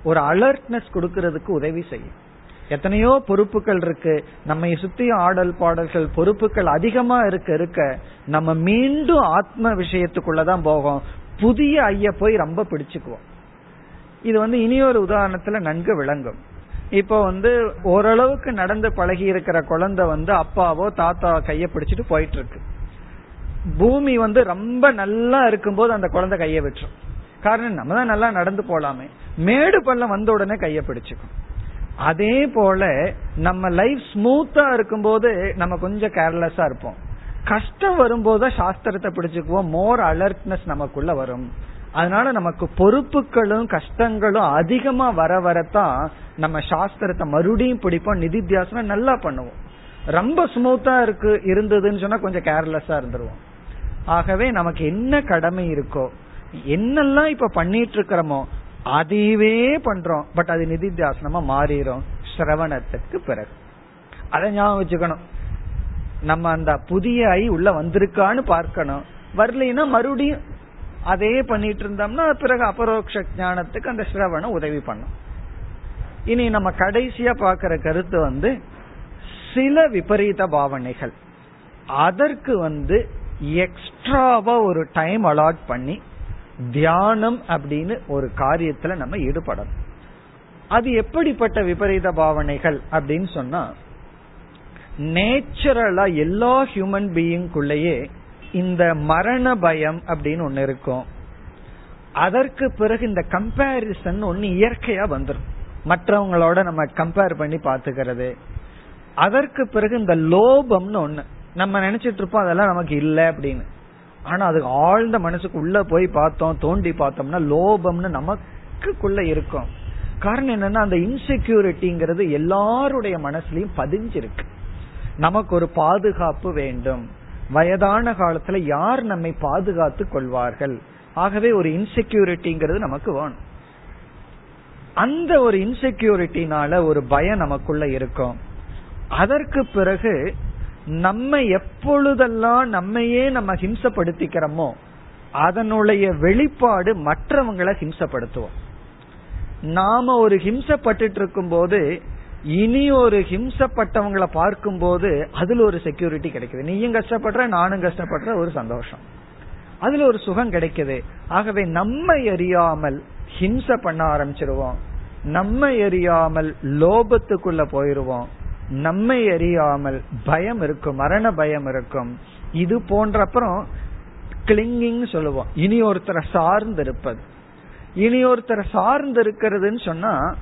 ஒரு அலர்ட்னஸ் கொடுக்கறதுக்கு உதவி செய்யும். எத்தனையோ பொறுப்புகள் இருக்கு. நம்ம சுத்தி ஆடல் பாடல்கள் பொறுப்புகள் அதிகமா இருக்க இருக்க நம்ம மீண்டும் ஆத்ம விஷயத்துக்குள்ளதான் போகும். புதிய ஐய போய் ரொம்ப பிடிச்சுக்குவோம். இது வந்து இனியொரு உதாரணத்துல நன்கு விளங்கும். இப்போ வந்து ஓரளவுக்கு நடந்து பழகி இருக்கிற குழந்தை வந்து அப்பாவோ தாத்தாவோ கைய பிடிச்சிட்டு போயிட்டு இருக்கு பூமி வந்து ரொம்ப நல்லா இருக்கும்போது அந்த குழந்தை கைய விட்டுரும். காரணம் நம்ம தான் நல்லா நடந்து போலாமே. மேடு பள்ளம் வந்த உடனே கைய பிடிச்சுக்கும். அதே போல நம்ம லைஃப் ஸ்மூத்தா இருக்கும்போது நம்ம கொஞ்சம் கேர்லெஸ்ஸா இருப்போம். கஷ்டம் வரும்போது சாஸ்திரத்தை பிடிச்சுக்குவோம். மோர் அலர்ட்னஸ் நமக்குள்ள வரும். அதனால நமக்கு பொறுப்புகளும் கஷ்டங்களும் அதிகமா வர வரத்தான் நம்ம சாஸ்திரத்தை மறுபடியும் பிடிப்போம் நிதித்தியாசனம் நல்லா பண்ணுவோம். ரொம்ப ஸ்மூத்தா இருக்கு இருந்ததுன்னு சொன்னா கொஞ்சம் கேர்லெஸ்ஸா இருந்துருவோம். ஆகவே நமக்கு என்ன கடமை இருக்கோ என்னெல்லாம் இப்ப பண்ணிட்டு இருக்கிறோமோ அதையவே பண்றோம். பட் அது நிதித்தியாசனமா மாறிடும் சிரவணத்துக்கு பிறகு. அதை ஞாபகம் வச்சுக்கணும். நம்ம அந்த புதிய ஐ உள்ள வந்திருக்கான்னு பார்க்கணும். வரலைன்னா மறுபடியும் அதே பண்ணிட்டு இருந்தோம்னா பிறகு அபரோக்ஷ ஞானத்துக்கு அந்த சிரவணம் உதவி பண்ணும். இனி நம்ம கடைசியா பாக்குற கருத்து வந்து சில விபரீத பாவனைகள். அதற்கு வந்து எக்ஸ்ட்ராவா ஒரு டைம் அலாட் பண்ணி தியானம் அப்படின்னு ஒரு காரியத்துல நம்ம ஈடுபடணும். அது எப்படிப்பட்ட விபரீத பாவனைகள் அப்படின்னு சொன்னா நேச்சுரலா எல்லா ஹியூமன் பீயிங்குள்ளேயே இந்த மரண பயம் அப்படின்னு ஒண்ணு இருக்கும். அதற்கு பிறகு இந்த கம்பேரிசன் ஒன்னு இயற்கையா வந்துடும் மற்றவங்களோட நம்ம கம்பேர் பண்ணி பாத்துக்கிறது அதற்கு பிறகு இந்த லோபம்னு ஒண்ணு. நம்ம நினைச்சிட்டு இருப்போம் அதெல்லாம் நமக்கு இல்லை அப்படின்னு. ஆனா அதுக்கு ஆழ்ந்த மனசுக்கு உள்ள போய் பார்த்தோம் தோண்டி பார்த்தோம்னா லோபம்னு நமக்குள்ள இருக்கும். காரணம் என்னன்னா அந்த இன்செக்யூரிட்டிங்கிறது எல்லாருடைய மனசுலயும் பதிஞ்சிருக்கு. நமக்கு ஒரு பாதுகாப்பு வேண்டும். வயதான காலத்துல யார் நம்மை பாதுகாத்து கொள்வார்கள்? ஆகவே ஒரு இன்செக்யூரிட்டிங்கிறது நமக்கு வேணும். அந்த ஒரு இன்செக்யூரிட்டினால ஒரு பயம் நமக்குள்ள இருக்கும். அதற்கு பிறகு நம்ம எப்பொழுதெல்லாம் நம்மையே நம்ம ஹிம்சப்படுத்திக்கிறோமோ அதனுடைய வெளிப்பாடு மற்றவங்களை ஹிம்சப்படுத்துவோம். நாம ஒரு ஹிம்சப்பட்டு இருக்கும் போது இனி ஒரு ஹிம்சப்பட்டவங்களை பார்க்கும் போது அதுல ஒரு செக்யூரிட்டி கிடைக்குது. நீயும் கஷ்டப்படுற நானும் கஷ்டப்படுற ஒரு சந்தோஷம். அதுல ஒரு சுகம் கிடைக்குது. ஆகவே நம்ம எரியாமல் ஹிம்ச பண்ண ஆரம்பிச்சிருவோம். நம்ம எரியாமல் லோபத்துக்குள்ள போயிருவோம். நம்மை எரியாமல் பயம் இருக்கும் மரண பயம் இருக்கும். இது போன்ற அப்புறம் கிளிங்கிங் சொல்லுவோம். இனி ஒருத்தரை சார்ந்து இருப்பது இனி ஒருத்தரை சார்ந்து இருக்கிறதுன்னு சொன்னா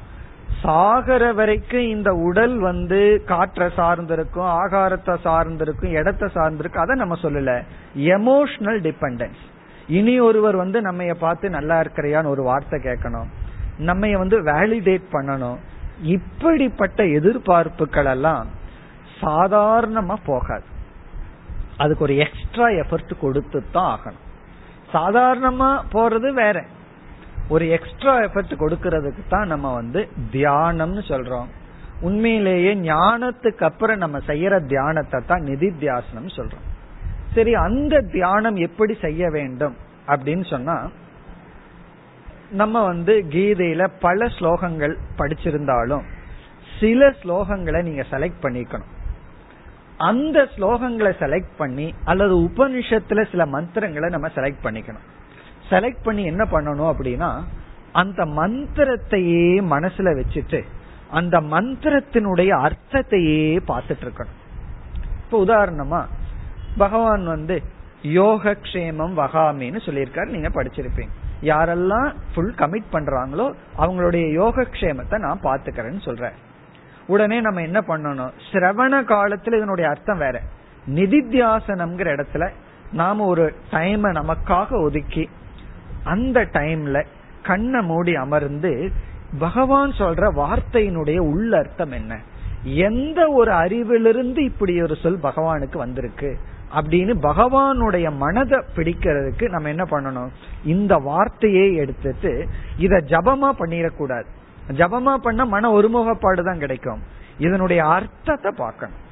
சாகர வரைக்கும் இந்த உடல் வந்து காற்றை சார்ந்திருக்கும் ஆகாரத்தை சார்ந்திருக்கும் இடத்தை சார்ந்திருக்கும் அதை நம்ம சொல்லல. எமோஷனல் டிபெண்டன்ஸ் இனி ஒருவர் வந்து நம்ம பார்த்து நல்லா இருக்கிறியான்னு ஒரு வார்த்தை கேட்கணும். நம்ம வந்து வேலிடேட் பண்ணணும். இப்படிப்பட்ட எதிர்பார்ப்புகள் எல்லாம் சாதாரணமா போகாது. அதுக்கு ஒரு எக்ஸ்ட்ரா எஃபர்ட் கொடுத்து தான் ஆகணும். சாதாரணமா போறது வேற. ஒரு எக்ஸ்ட்ரா எஃபர்ட் கொடுக்கறதுக்கு தான் நம்ம வந்து தியானம்னு சொல்றோம். உண்மையிலேயே ஞானத்துக்கு அப்புறம் நம்ம செய்யற தியானத்தை தான் நிதி தியாசனம் சொல்றோம். சரி அந்த தியானம் எப்படி செய்ய வேண்டும் அப்படின்னு சொன்னா நம்ம வந்து கீதையில பல ஸ்லோகங்கள் படிச்சிருந்தாலும் சில ஸ்லோகங்களை நீங்க செலக்ட் பண்ணிக்கணும். அந்த ஸ்லோகங்களை செலக்ட் பண்ணி அல்லது உபனிஷத்துல சில மந்திரங்களை நம்ம செலக்ட் பண்ணிக்கணும். செலக்ட் பண்ணி என்ன பண்ணணும் அப்படின்னா அந்த மந்திரத்தையே மனசுல வச்சுட்டு அந்த மந்திரத்தினுடைய அர்த்தத்தையே பார்த்துட்டு இருக்கணும் இப்ப உதாரணமா பகவான் வந்து யோக கஷேமம் வகாமின்னு சொல்லியிருக்காரு நீங்க படிச்சிருப்பீங்க. யாரெல்லாம் ஃபுல் கமிட் பண்றாங்களோ அவங்களுடைய யோகக்ஷேமத்தை நான் பாத்துக்கிறேன்னு சொல்றேன். உடனே நம்ம என்ன பண்ணணும்? சிரவண காலத்துல இதனுடைய அர்த்தம் வேற. நிதித்தியாசனம்ங்கிற இடத்துல நாம ஒரு டைமை நமக்காக ஒதுக்கி அந்த டைம்ல கண்ணை மூடி அமர்ந்து பகவான் சொல்ற வார்த்தையினுடைய உள்ள அர்த்தம் என்ன? எந்த ஒரு அறிவிலிருந்து இப்படி ஒரு சொல் பகவானுக்கு வந்திருக்கு? அப்படின்னு பகவானுடைய மனதை பிடிக்கிறதுக்கு நம்ம என்ன பண்ணணும்? இந்த வார்த்தையே எடுத்துட்டு இத ஜபமா பண்ணிடக்கூடாது. ஜபமா பண்ண மன ஒருமுகப்பாடு தான் கிடைக்கும். இதனுடைய அர்த்தத்தை பார்க்கணும்.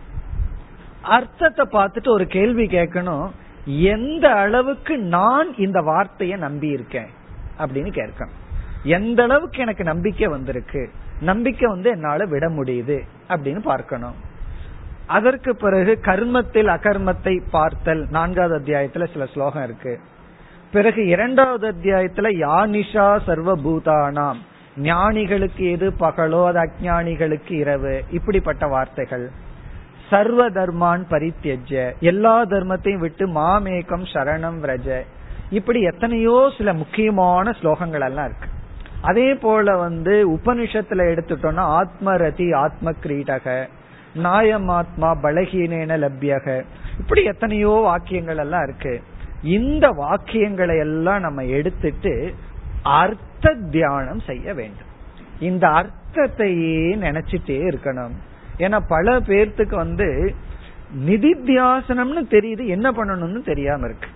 அர்த்தத்தை பார்த்துட்டு ஒரு கேள்வி கேட்கணும். எந்த அளவுக்கு நான் இந்த வார்த்தையை நம்பி இருக்கேன் அப்படின்னு கேட்கணும் எந்த அளவுக்கு எனக்கு நம்பிக்கை வந்திருக்கு? நம்பிக்கை வந்து என்னால விட முடியுது அப்படின்னு பார்க்கணும். அதற்கு பிறகு கர்மத்தில் அகர்மத்தை பார்த்தல் நான்காவது அத்தியாயத்துல சில ஸ்லோகம் இருக்கு. பிறகு இரண்டாவது அத்தியாயத்துல யானிஷா சர்வபூதானாம். ஞானிகளுக்கு எது பகலோ அது அஜானிகளுக்கு இரவு. இப்படிப்பட்ட வார்த்தைகள். சர்வ தர்மான் பரித்தியஜ எல்லா தர்மத்தையும் விட்டு மாமேகம் சரணம் விரஜ. இப்படி எத்தனையோ சில முக்கியமான ஸ்லோகங்கள் எல்லாம் இருக்கு. அதே போல வந்து உபனிஷத்துல எடுத்துட்டோம்னா ஆத்மரதி ஆத்ம கிரீடக நாயமாத்மா பலகீனேன லப்யக. இப்படி எத்தனையோ வாக்கியங்கள் எல்லாம் இருக்கு. இந்த வாக்கியங்களை எல்லாம் நம்ம எடுத்துட்டு அர்த்த தியானம் செய்ய வேண்டும். இந்த அர்த்தத்தையே நினைச்சிட்டே இருக்கணும். ஏன்னா பல பேர்த்துக்கு வந்து நிதித்தியாசனம்னு தெரியுது என்ன பண்ணணும்னு தெரியாம இருக்கு.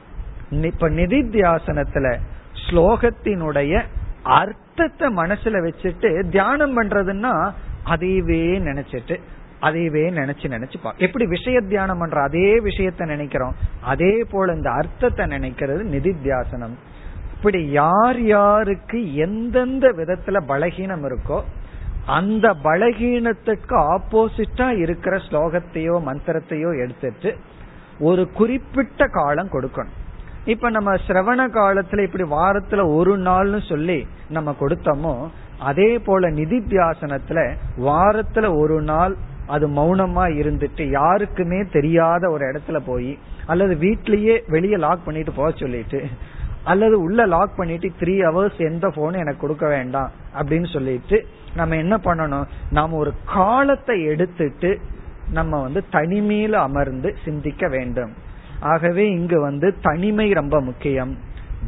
இப்ப நிதித்தியாசனத்துல ஸ்லோகத்தினுடைய அர்த்தத்தை மனசுல வச்சுட்டு தியானம் பண்றதுன்னா அதையவே நினைச்சிட்டு அதையவே நினைச்சு நினைச்சு பா எப்படி விஷய தியானம் பண்ற அதே விஷயத்த நினைக்கிறோம் அதே போல இந்த அர்த்தத்தை நினைக்கிறது நிதித்தியாசனம். இப்படி யார் யாருக்கு எந்தெந்த விதத்துல பலகீனம் இருக்கோ அந்த பலகீனத்துக்கு ஆப்போசிட்டா இருக்கிற ஸ்லோகத்தையோ மந்திரத்தையோ எடுத்துட்டு ஒரு குறிப்பிட்ட காலம் கொடுக்கணும். இப்ப நம்ம சிரவண காலத்துல இப்படி வாரத்துல ஒரு நாள்னு சொல்லி நம்ம கொடுத்தோமோ அதே போல நிதித்தியாசனத்துல வாரத்துல ஒரு நாள் அது மௌனமா இருந்துட்டு யாருக்குமே தெரியாத ஒரு இடத்துல போய் அல்லது வீட்லயே வெளியே லாக் பண்ணிட்டு போக சொல்லிட்டு அல்லது உள்ள லாக் பண்ணிட்டு த்ரீ ஹவர்ஸ் எந்த போனும் எனக்கு கொடுக்க வேண்டாம் அப்படின்னு சொல்லிட்டு நம்ம என்ன பண்ணணும்? நாம ஒரு காலத்தை எடுத்துட்டு நம்ம வந்து தனிமையில அமர்ந்து சிந்திக்க வேண்டும். ஆகவே இங்கு வந்து தனிமை ரொம்ப முக்கியம்.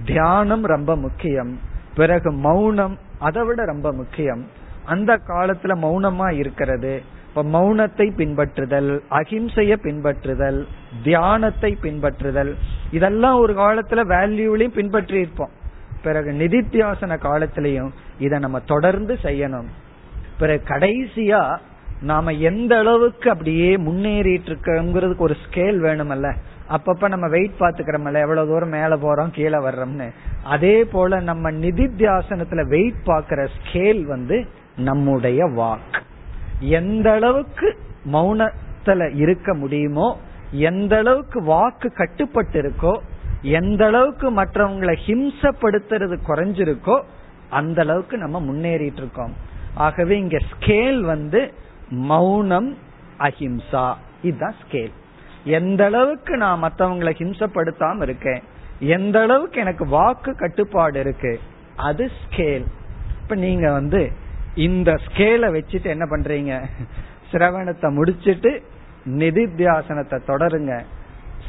தியானம் ரொம்ப முக்கியம். பிறகு மௌனம் அதை விட ரொம்ப முக்கியம். அந்த காலத்துல மௌனமா இருக்கிறது. இப்ப மௌனத்தை பின்பற்றுதல் அகிம்சைய பின்பற்றுதல் தியானத்தை பின்பற்றுதல். இதெல்லாம் ஒரு காலத்துல வேல்யூலையும் பின்பற்றி இருப்போம் பிறகு நிதித்தியாசன காலத்திலையும் இதை நம்ம தொடர்ந்து செய்யணும். பிறகு கடைசியா நாம எந்த அளவுக்கு அப்படியே முன்னேறிட்டு இருக்கோங்கிறதுக்கு ஒரு ஸ்கேல் வேணுமல்ல. அப்பப்ப நம்ம வெயிட் பாத்துக்கிறோம்ல எவ்வளவு தூரம் மேல போறோம் கீழே வர்றோம்னு. அதே போல நம்ம நிதித்தியாசனத்துல வெயிட் பாக்குற ஸ்கேல் வந்து நம்முடைய வாக் எந்த அளவுக்கு மௌனத்துல இருக்க முடியுமோ எந்த அளவுக்கு வாக்கு கட்டுப்பட்டு இருக்கோ எந்த அளவுக்கு மற்றவங்களை ஹிம்சப்படுத்துறது குறைஞ்சிருக்கோ அந்த அளவுக்கு நம்ம முன்னேறிட்டு இருக்கோம். ஆகவே இங்க ஸ்கேல் வந்து மௌனம் அஹிம்சா. இதுதான் ஸ்கேல் எந்த அளவுக்கு நான் மற்றவங்களை ஹிம்சப்படுத்தாம இருக்கேன் எந்த அளவுக்கு எனக்கு வாக்கு கட்டுப்பாடு இருக்கு அது ஸ்கேல் இப்ப நீங்க வந்து இந்த ஸ்கேலை வச்சுட்டு என்ன பண்றீங்க? சிரவணத்தை முடிச்சிட்டு நிதித்தியாசனத்தை தொடருங்க.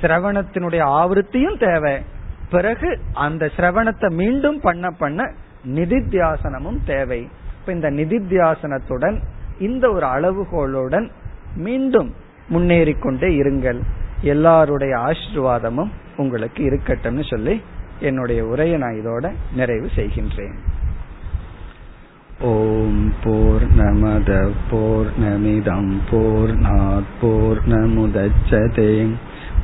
சிரவணத்தினுடைய ஆவருத்தியும் தேவை. பிறகு அந்த சிரவணத்தை மீண்டும் பண்ண பண்ண நிதித்தியாசனமும் தேவை. இப்ப இந்த நிதித்தியாசனத்துடன் இந்த ஒரு அளவுகோலுடன் மீண்டும் முன்னேறி கொண்டே இருங்கள். எல்லாருடைய ஆசிர்வாதமும் உங்களுக்கு இருக்கட்டும்னு சொல்லி என்னுடைய உரையை நான் இதோட நிறைவு செய்கின்றேன். ஓம் போர் நமத போர் நமிதம் போர்